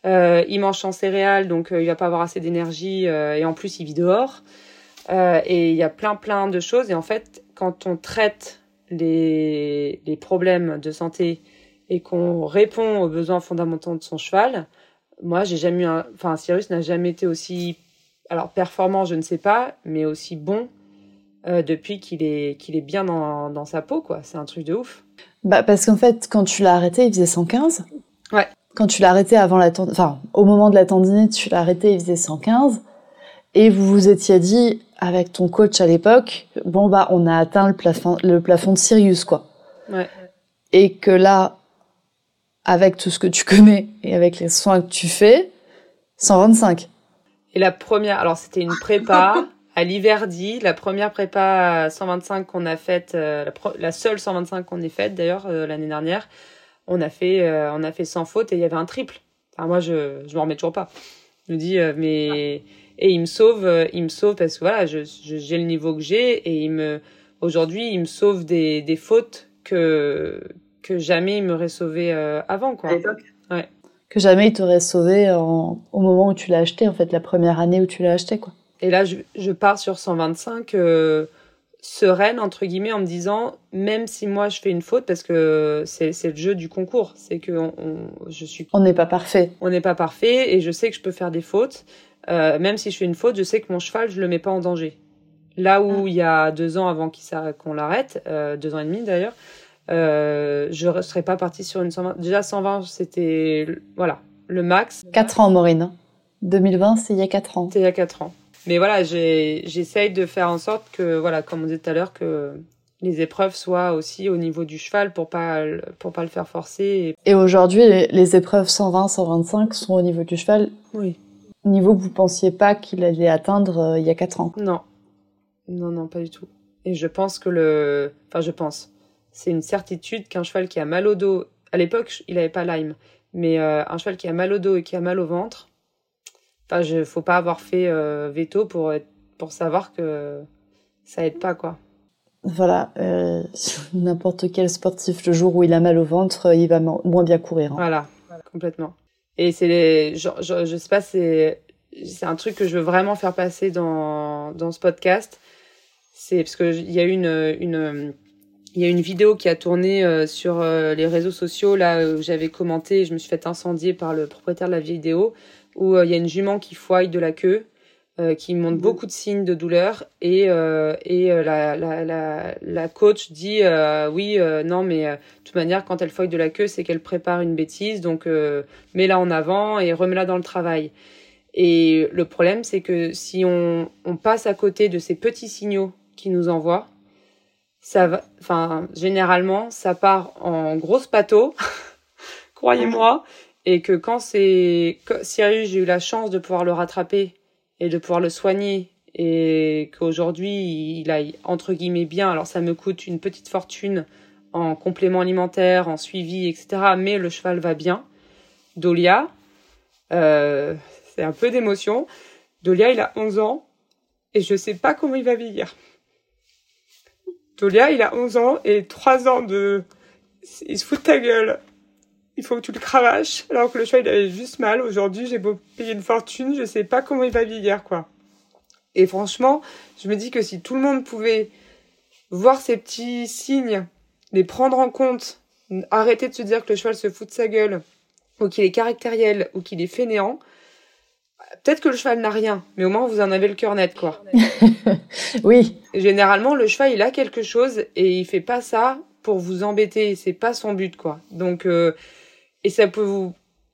Euh, il mange en céréales, donc il va pas avoir assez d'énergie. et en plus, il vit dehors. Euh, et il y a plein plein de choses. Et en fait, quand on traite les, les problèmes de santé et qu'on répond aux besoins fondamentaux de son cheval, moi j'ai jamais eu un, enfin Cyrus n'a jamais été aussi, alors performant je ne sais pas, mais aussi bon euh, depuis qu'il est qu'il est bien dans, dans sa peau quoi. C'est un truc de ouf. Bah parce qu'en fait quand tu l'as arrêté il faisait 115. Ouais. Quand tu l'as arrêté avant la enfin au moment de la tendinite tu l'as arrêté il faisait 115 et vous vous étiez dit avec ton coach à l'époque, bon bah on a atteint le plafond, le plafond de Sirius quoi. Ouais. Et que là, avec tout ce que tu connais et avec les soins que tu fais, 125. Et la première, alors c'était une prépa à l'Hiverdi, la première prépa 125 qu'on a faite, euh, la, la, seule 125 qu'on ait faite d'ailleurs euh, l'année dernière, on a fait, euh, on a fait sans faute et il y avait un triple. Enfin, moi, je, je m'en remets toujours pas. Je me dis, mais et il me sauve, il me sauve parce que voilà, je, j'ai le niveau que j'ai et il me, aujourd'hui, il me sauve des, des fautes que que jamais il m'aurait sauvé avant quoi. Ouais. Que jamais il t'aurait sauvé en, au moment où tu l'as acheté en fait, la première année où tu l'as acheté quoi. Et là, je, je pars sur 125 euh, sereine, entre guillemets, en me disant, même si moi je fais une faute, parce que c'est le jeu du concours, c'est que on, je suis... On n'est pas parfait. On n'est pas parfait, et je sais que je peux faire des fautes. Euh, même si je fais une faute, je sais que mon cheval, je le mets pas en danger. Là où ah. il y a deux ans avant qu'on l'arrête, euh, deux ans et demi d'ailleurs, euh, je ne serais pas partie sur une 120. Déjà 120, c'était voilà le max. Quatre ans, Maureen. 2020, c'est il y a quatre ans. C'est il y a quatre ans. Mais voilà, j'essaye de faire en sorte que, voilà, comme on disait tout à l'heure, que les épreuves soient aussi au niveau du cheval pour pas pour pas le faire forcer. Et, aujourd'hui, les, épreuves 120, 125 sont au niveau du cheval. Oui. Niveau que vous pensiez pas qu'il allait atteindre euh, il y a 4 ans. Non, non, non, pas du tout. Et je pense que le, enfin, je pense, c'est une certitude qu'un cheval qui a mal au dos, à l'époque, il avait pas Lyme, mais euh, un cheval qui a mal au dos et qui a mal au ventre, Enfin, je faut pas avoir fait euh, veto pour être, pour savoir que ça aide pas quoi. Voilà, n'importe quel sportif le jour où il a mal au ventre, il va moins bien courir. Hein. Voilà, complètement. Et c'est les, je, je, je sais pas, c'est c'est un truc que je veux vraiment faire passer dans dans ce podcast. C'est parce que il y a une une il y a une vidéo qui a tourné euh, sur euh, les réseaux sociaux là où j'avais commenté, je me suis fait incendier par le propriétaire de la vidéo où euh, il y a une jument qui foille de la queue, euh, qui montre mhm. beaucoup de signes de douleur et euh, et la, la, la, la coach dit oui non mais de toute manière quand elle foille de la queue c'est qu'elle prépare une bêtise donc mets-la en avant et remets-la dans le travail. Et le problème c'est que si on, on passe à côté de ces petits signaux qui nous envoient, ça va, enfin, généralement, ça part en grosse pâteau, croyez-moi, et que quand c'est Sirius, j'ai eu la chance de pouvoir le rattraper et de pouvoir le soigner et qu'aujourd'hui il aille entre guillemets bien. Alors ça me coûte une petite fortune en complément alimentaire, en suivi, etc. Mais le cheval va bien. Dolia, euh, c'est un peu d'émotion. Dolia, il a 11 ans et je sais pas comment il va vieillir. Dolia, il a 11 ans et 3 ans de... Il se fout de ta gueule il faut que tu le cravaches, alors que le cheval il avait juste mal. Aujourd'hui, j'ai beau payer une fortune, je sais pas comment il va vieillir, quoi. Et franchement, je me dis que si tout le monde pouvait voir ces petits signes, les prendre en compte, arrêter de se dire que le cheval se fout de sa gueule, ou qu'il est caractériel, ou qu'il est fainéant, peut-être que le cheval n'a rien, mais au moins vous en avez le cœur net, quoi. oui. Généralement, le cheval, il a quelque chose et il fait pas ça pour vous embêter, c'est pas son but, quoi. Donc, euh, et ça peut vous...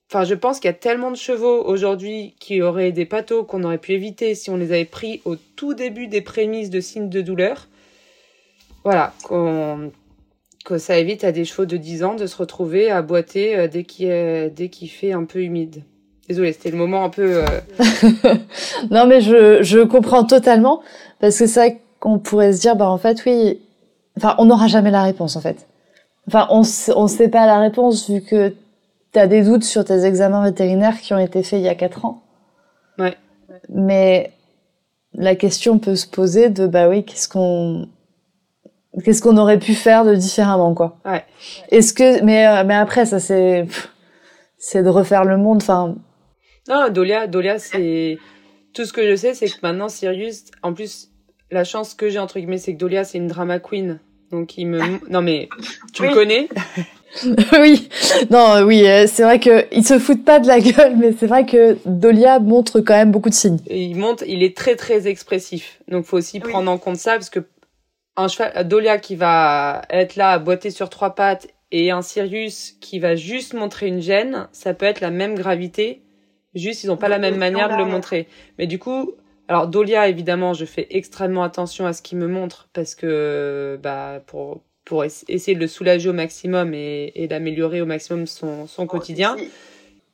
Enfin, je pense qu'il y a tellement de chevaux aujourd'hui qui auraient des pâteaux qu'on aurait pu éviter si on les avait pris au tout début des prémices de signes de douleur. Voilà, qu'on que ça évite à des chevaux de 10 ans de se retrouver à boiter euh, dès qu'il dès qu'il fait un peu humide. Désolée, c'était le moment un peu. Euh, non, mais je, je comprends totalement parce que c'est vrai qu'on pourrait se dire, bah en fait, oui, enfin, on n'aura jamais la réponse en fait. Enfin, on on sait pas la réponse vu que tu as des doutes sur tes examens vétérinaires qui ont été faits il y a quatre ans? Ouais. Mais la question peut se poser de bah oui, qu'est-ce qu'on qu'est-ce qu'on aurait pu faire de différemment quoi? Ouais. Est-ce que mais euh, mais après ça c'est c'est de refaire le monde enfin Non, Dolia Dolia c'est tout ce que je sais c'est que maintenant Sirius en plus la chance que j'ai entre guillemets c'est que Dolia c'est une drama queen. Donc il me non mais tu le connais? oui, non, euh, oui, euh, c'est vrai que il se foutent pas de la gueule, mais c'est vrai que Dolia montre quand même beaucoup de signes. il montre, il est très très expressif, donc faut aussi prendre en compte ça parce que un cheval, Dolia qui va être là à boiter sur trois pattes et un Sirius qui va juste montrer une gêne, ça peut être la même gravité, juste ils ont pas la même manière de le montrer. Mais du coup, alors Dolia évidemment, je fais extrêmement attention à ce qu'il me montre parce que bah pour pour essayer de le soulager au maximum et, et d'améliorer au maximum son, son quotidien.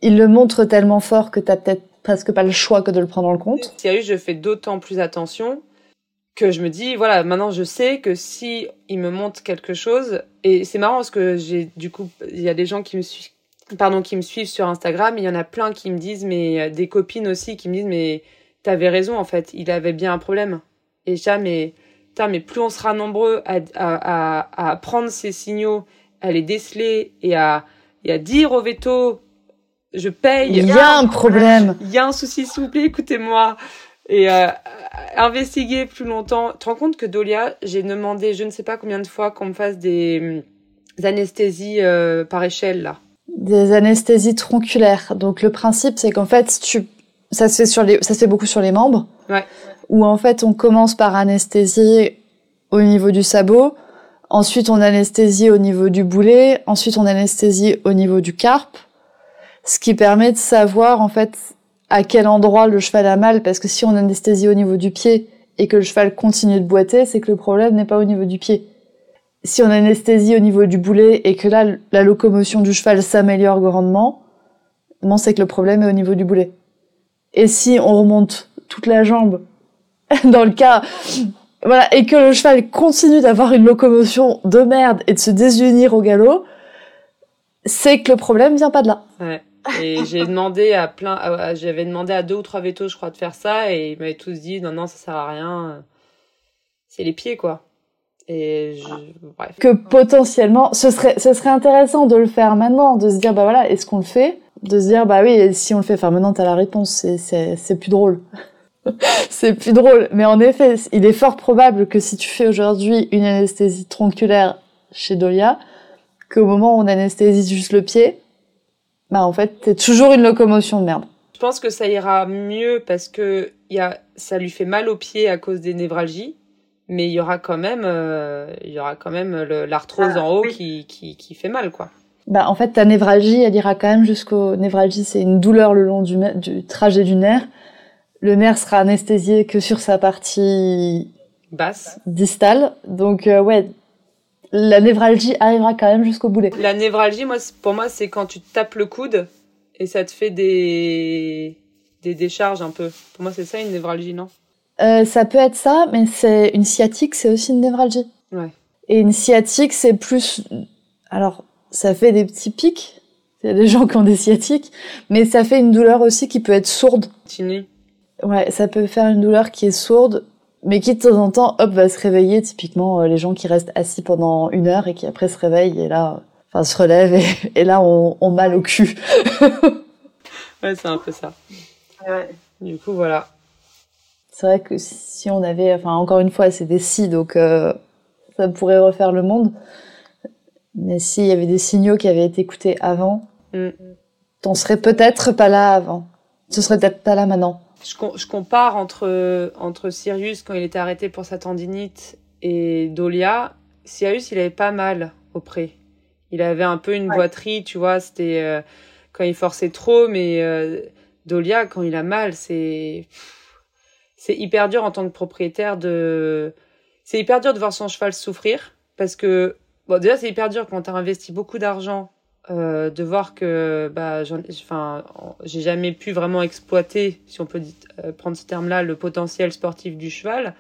Il le montre tellement fort que tu t'as peut-être presque pas le choix que de le prendre en compte. Sérieux, je fais d'autant plus attention que je me dis, voilà, maintenant je sais que si il me montre quelque chose, et c'est marrant parce que j'ai, du coup, il y a des gens qui me suivent, pardon, qui me suivent sur Instagram, il y en a plein qui me disent, mais euh, des copines aussi qui me disent, mais t'avais raison en fait, il avait bien un problème. Et jamais, mais plus on sera nombreux à, à, à, prendre ces signaux, à les déceler et à, et à dire au veto, je paye. Il y a un problème. Il y a un souci, s'il vous plaît, écoutez-moi. Et euh, investiguer plus longtemps. Tu te rends compte que Dolia, j'ai demandé je ne sais pas combien de fois qu'on me fasse des, anesthésies euh, par échelle, là. Des anesthésies tronculaires. Donc le principe, c'est qu'en fait, tu... ça, se fait sur les... ça se fait beaucoup sur les membres. Ouais où en fait on commence par anesthésie au niveau du sabot, ensuite on anesthésie au niveau du boulet, ensuite on anesthésie au niveau du carpe, ce qui permet de savoir en fait à quel endroit le cheval a mal, parce que si on anesthésie au niveau du pied et que le cheval continue de boiter, c'est que le problème n'est pas au niveau du pied. Si on anesthésie au niveau du boulet et que là la locomotion du cheval s'améliore grandement, c'est que le problème est au niveau du boulet. Et si on remonte toute la jambe dans le cas voilà et que le cheval continue d'avoir une locomotion de merde et de se désunir au galop, c'est que le problème vient pas de là. Ouais. Et j'ai demandé à plein, j'avais demandé à deux ou trois vétos, je crois, de faire ça, et ils m'avaient tous dit non non ça sert à rien, c'est les pieds quoi. Et je... bref. Que potentiellement, ce serait, ce serait intéressant de le faire maintenant, de se dire bah voilà, est-ce qu'on le fait? De se dire bah oui, si on le fait, enfin maintenant t'as la réponse, c'est c'est c'est plus drôle. c'est plus drôle. Mais en effet, il est fort probable que si tu fais aujourd'hui une anesthésie tronculaire chez Dolia, qu'au moment où on anesthésie juste le pied, bah en fait, t'es toujours une locomotion de merde. Je pense que ça ira mieux parce que y a, ça lui fait mal au pied à cause des névralgies, mais il y aura quand même, euh, il y aura quand même l'arthrose ah, en haut qui, qui, qui fait mal, quoi. Bah, en fait, ta névralgie, elle ira quand même jusqu'au névralgie, c'est une douleur le long du, du trajet du nerf le nerf sera anesthésié que sur sa partie basse distale. Donc euh, ouais, la névralgie arrivera quand même jusqu'au boulet. La névralgie, moi, pour moi, c'est quand tu tapes le coude et ça te fait des des décharges un peu. Pour moi, c'est ça une névralgie, non? Euh, Ça peut être ça, mais c'est une sciatique, c'est aussi une névralgie. Ouais. Et une sciatique, c'est plus, alors, ça fait des petits pics. Il y a des gens qui ont des sciatiques, mais ça fait une douleur aussi qui peut être sourde. Continue. Ouais, ça peut faire une douleur qui est sourde, mais qui de temps en temps, hop, va se réveiller. Typiquement, euh, les gens qui restent assis pendant une heure et qui après se réveillent et là, enfin, se relèvent et, là, on, on, mal au cul. ouais, c'est un peu ça. Ouais. Du coup, voilà. C'est vrai que si on avait, enfin, encore une fois, c'est des si, donc euh, ça pourrait refaire le monde. Mais s'il y avait des signaux qui avaient été écoutés avant, mm. t'en serais peut-être pas là avant. Ce serait peut-être pas là maintenant je, compare entre, entre Sirius quand il était arrêté pour sa tendinite et Dolia. Sirius, il avait pas mal au pré. Il avait un peu une boiterie, tu vois, c'était euh, quand il forçait trop, mais euh, Dolia, quand il a mal, c'est c'est hyper dur en tant que propriétaire de c'est hyper dur de voir son cheval souffrir parce que bon déjà c'est hyper dur quand tu as investi beaucoup d'argent euh, de voir que bah j'ai jamais pu vraiment exploiter si on peut euh, prendre ce terme-là le potentiel sportif du cheval.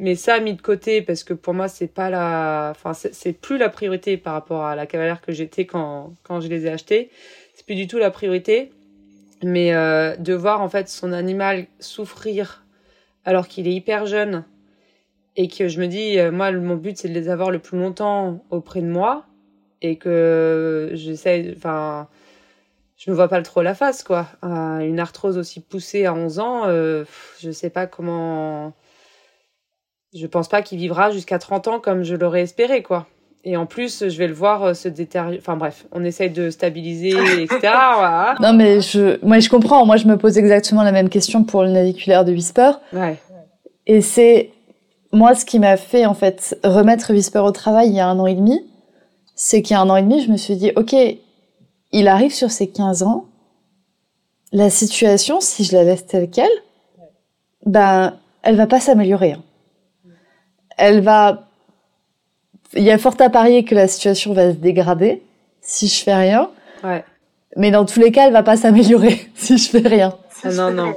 Mais ça mis de côté parce que pour moi c'est pas la enfin c'est plus la priorité par rapport à la cavalière que j'étais quand quand je les ai achetés c'est plus du tout la priorité. Mais euh, de voir en fait son animal souffrir alors qu'il est hyper jeune et que je me dis moi mon but c'est de les avoir le plus longtemps auprès de moi et que j'essaie, enfin, je me vois pas trop la face, quoi. une arthrose aussi poussée à 11 ans, euh, je sais pas comment. Je pense pas qu'il vivra jusqu'à 30 ans comme je l'aurais espéré, quoi. Et en plus, je vais le voir euh, se détériorer. Enfin bref, on essaye de stabiliser, etc. Non, mais je, moi, je comprends. Moi, je me pose exactement la même question pour le naviculaire de Whisper. Ouais. Et c'est moi ce qui m'a fait en fait remettre Whisper au travail il y a un an et demi c'est qu'il y a un an et demi, je me suis dit, ok, il arrive sur ses 15 ans, la situation, si je la laisse telle qu'elle, ben, elle va pas s'améliorer. Hein. Elle va il y a fort à parier que la situation va se dégrader si je fais rien. Ouais. Mais dans tous les cas, elle va pas s'améliorer si je fais rien. Ah, non, non.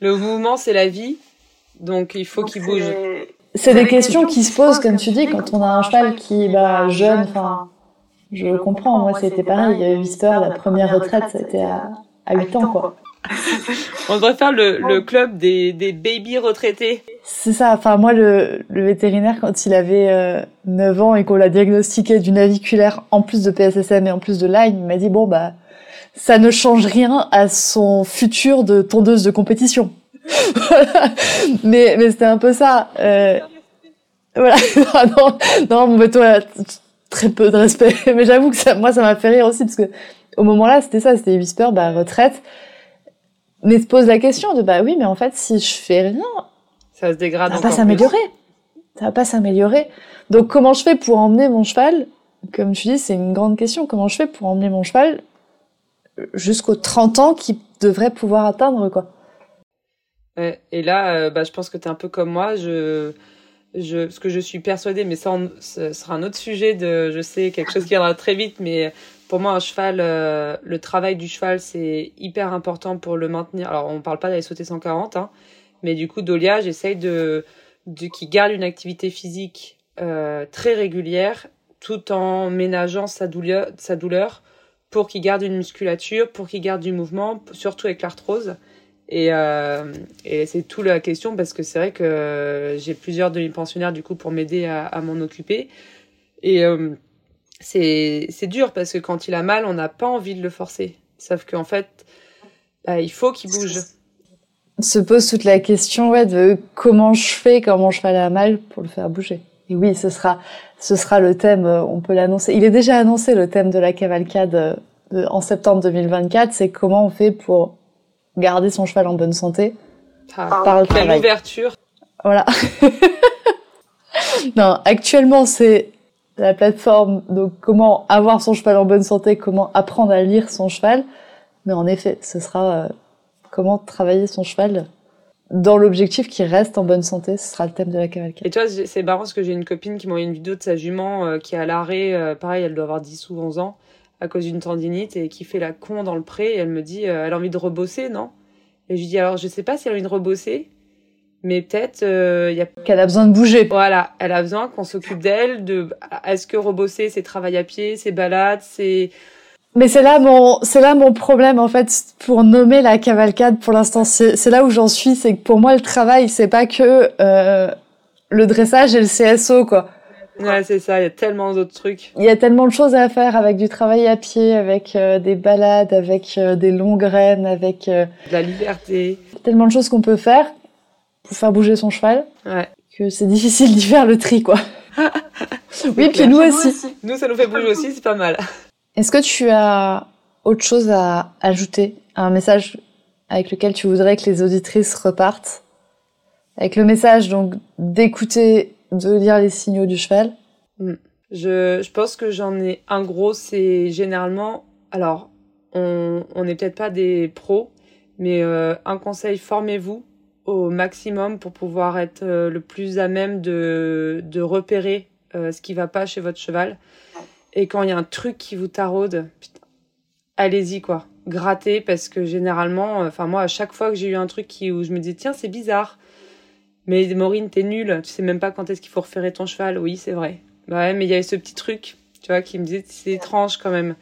Le mouvement, c'est la vie. Donc, il faut qu'il bouge. C'est des questions qui se posent, comme tu dis, quand on a un cheval qui, bah, jeune, enfin, je comprends. Moi, c'était pareil. Whisper, la première retraite, c'était à, à 8 ans, quoi. On devrait faire le, le club des, des baby retraités. C'est ça. Enfin, moi, le, le vétérinaire, quand il avait euh, 9 ans et qu'on l'a diagnostiqué d'une aviculaire en plus de PSSM et en plus de Lyme, il m'a dit, bon, bah, ça ne change rien à son futur de tondeuse de compétition. mais mais c'était un peu ça. Euh, voilà. non, non, mais toi, très peu de respect. mais j'avoue que ça, moi, ça m'a fait rire aussi parce que au moment-là, c'était ça, c'était Whisper, bah, retraite. Mais se pose la question de, bah oui, mais en fait, si je fais rien, ça se dégrade ça va pas s'améliorer. Ça va pas s'améliorer. Donc, comment je fais pour emmener mon cheval? Comme tu dis, c'est une grande question. Comment je fais pour emmener mon cheval jusqu'aux 30 ans qu'il devrait pouvoir atteindre, quoi? Et là, euh, bah, je pense que tu es un peu comme moi. Je, je, ce que je suis persuadée, mais ça, ce sera un autre sujet de, je sais, quelque chose qui viendra très vite, mais pour moi, un cheval, euh, le travail du cheval, c'est hyper important pour le maintenir. Alors, on parle pas d'aller sauter 140, hein, mais du coup, Dolia, j'essaye de, de qu'il garde une activité physique euh, très régulière, tout en ménageant sa douleur, sa douleur pour qu'il garde une musculature, pour qu'il garde du mouvement, surtout avec l'arthrose. Et, euh, et c'est tout la question parce que c'est vrai que j'ai plusieurs demi-pensionnaires du coup pour m'aider à, à m'en occuper. Et euh, c'est dur parce que quand il a mal, on n'a pas envie de le forcer. Sauf qu'en fait, bah, il faut qu'il bouge. Se pose toute la question ouais, de comment je fais quand mon cheval a mal pour le faire bouger. Et oui, ce sera ce sera le thème. euh, On peut l'annoncer. Il est déjà annoncé le thème de la cavalcade euh, en septembre 2024. C'est comment on fait pour garder son cheval en bonne santé Ah, par le travail. ouverture. Voilà. non, actuellement, c'est la plateforme, donc comment avoir son cheval en bonne santé, comment apprendre à lire son cheval. Mais en effet, ce sera euh, comment travailler son cheval dans l'objectif qu'il reste en bonne santé. Ce sera le thème de la cavalcade. Et j'ai- c'est marrant parce que j'ai une copine qui m'a envoyé une vidéo de sa jument euh, qui est à l'arrêt, euh, pareil, elle doit avoir 10 ou 11 ans, à cause d'une tendinite, et qui fait la con dans le pré, et elle me dit, euh, elle a envie de rebosser, non? Et je lui dis, alors je sais pas si elle a envie de rebosser, mais peut-être, euh, il y a... Qu'elle a besoin de bouger. Voilà, elle a besoin qu'on s'occupe d'elle, de... Est-ce que rebosser, c'est travail à pied, c'est balade, c'est... Mais c'est là mon, c'est là mon problème en fait pour nommer la cavalcade pour l'instant. C'est, c'est là où j'en suis, c'est que pour moi le travail c'est pas que euh, le dressage et le CSO quoi. Ouais, c'est ça, il y a tellement d'autres trucs. Il y a tellement de choses à faire avec du travail à pied, avec euh, des balades, avec euh, des longues graines, avec euh, De la liberté. tellement de choses qu'on peut faire pour faire bouger son cheval Ouais. que c'est difficile d'y faire le tri quoi. oui, puis clair. nous aussi. Nous, ça nous fait bouger aussi, c'est pas mal. Est-ce que tu as autre chose à ajouter Un message avec lequel tu voudrais que les auditrices repartent? Avec le message donc d'écouter, de lire les signaux du cheval Je, je pense que j'en ai un gros, c'est généralement, alors, on n'est peut-être pas des pros, mais euh, un conseil, formez-vous au maximum pour pouvoir être euh, le plus à même de, de repérer euh, ce qui va pas chez votre cheval. Et quand il y a un truc qui vous taraude, allez-y quoi, grattez parce que généralement, enfin moi à chaque fois que j'ai eu un truc qui, où je me dis tiens c'est bizarre, mais Maureen t'es nulle, tu sais même pas quand est-ce qu'il faut repérer ton cheval, oui c'est vrai. Bah ouais, mais il y avait ce petit truc, tu vois, qui me disait c'est étrange quand même.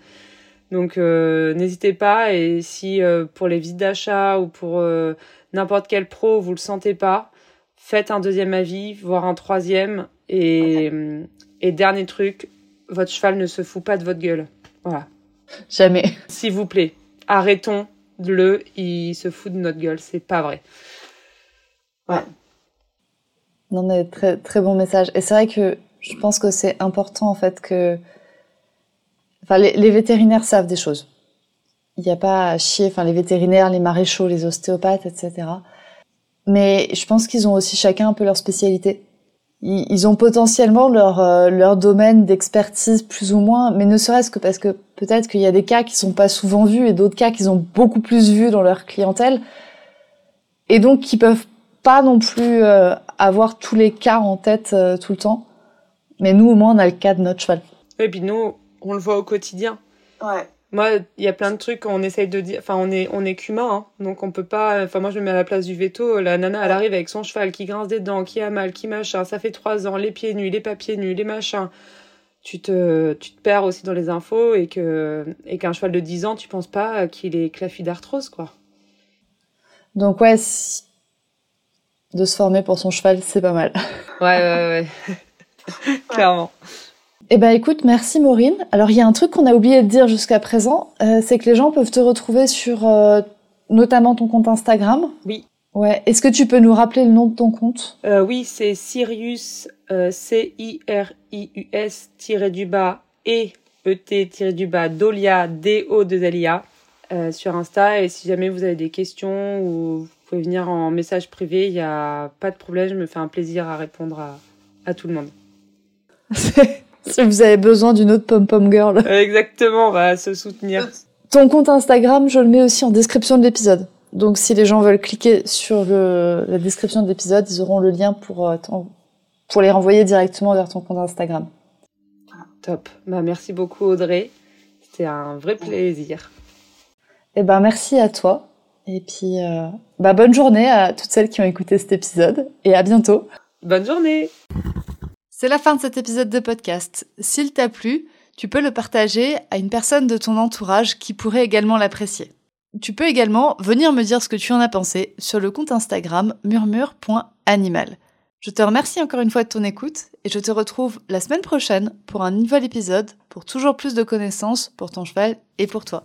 Donc euh, n'hésitez pas et si euh, pour les visites d'achat ou pour euh, n'importe quel pro vous le sentez pas, faites un deuxième avis, voire un troisième et et dernier truc, votre cheval ne se fout pas de votre gueule. Voilà. Jamais. S'il vous plaît, arrêtons le, il se fout de notre gueule, c'est pas vrai. Non, mais très, très bon message. Et c'est vrai que je pense que c'est important en fait que. Enfin, les, vétérinaires savent des choses. Il n'y a pas à chier. Enfin, les vétérinaires, les maréchaux, les ostéopathes, etc. Mais je pense qu'ils ont aussi chacun un peu leur spécialité. Ils, ont potentiellement leur, euh, leur domaine d'expertise plus ou moins, mais ne serait-ce que parce que peut-être qu'il y a des cas qui sont pas souvent vus et d'autres cas qu'ils ont beaucoup plus vus dans leur clientèle. Et donc qui peuvent pas non plus euh, avoir tous les cas en tête euh, tout le temps. Mais nous, au moins, on a le cas de notre cheval. Et puis nous, on le voit au quotidien. Ouais. Moi, il y a plein de trucs qu'on essaye de dire. Enfin, on est, on est qu'humain, hein. donc on peut pas. Enfin, moi, je me mets à la place du veto. La nana, elle arrive avec son cheval qui grince des dents, qui a mal, qui machin. Ça fait trois ans, les pieds nus, les papiers nus, les machins. Tu te, tu te perds aussi dans les infos et que, et qu'un cheval de 10 ans, tu penses pas qu'il est claffi d'arthrose, quoi. Donc ouais, si- de se former pour son cheval, c'est pas mal. Ouais, ouais, ouais. Clairement. Eh ben écoute, merci Maureen. Alors il y a un truc qu'on a oublié de dire jusqu'à présent, euh, c'est que les gens peuvent te retrouver sur euh, notamment ton compte Instagram. Oui. Ouais. Est-ce que tu peux nous rappeler le nom de ton compte? Euh, oui, c'est Sirius, euh, C-I-R-I-U-S, tiré du bas, et E-T, tiré du bas, Dolia, D-O-2-L-I-A, euh, sur Insta. Et si jamais vous avez des questions ou pouvez venir en message privé, il n'y a pas de problème. Je me fais un plaisir à répondre à, à tout le monde. Si vous avez besoin d'une autre pom pom girl. Euh, Exactement, on va se soutenir. Ton compte Instagram, je le mets aussi en description de l'épisode. Donc si les gens veulent cliquer sur le, la description de l'épisode, ils auront le lien pour, euh, pour les renvoyer directement vers ton compte Instagram. Top. Bah, merci beaucoup, Audrey. C'était un vrai plaisir. Eh ben merci à toi. Et puis euh, bah, bonne journée à toutes celles qui ont écouté cet épisode. Et à bientôt. Bonne journée! C'est la fin de cet épisode de podcast. S'il t'a plu, tu peux le partager à une personne de ton entourage qui pourrait également l'apprécier. Tu peux également venir me dire ce que tu en as pensé sur le compte Instagram murmure.animal. Je te remercie encore une fois de ton écoute et je te retrouve la semaine prochaine pour un nouvel épisode pour toujours plus de connaissances pour ton cheval et pour toi.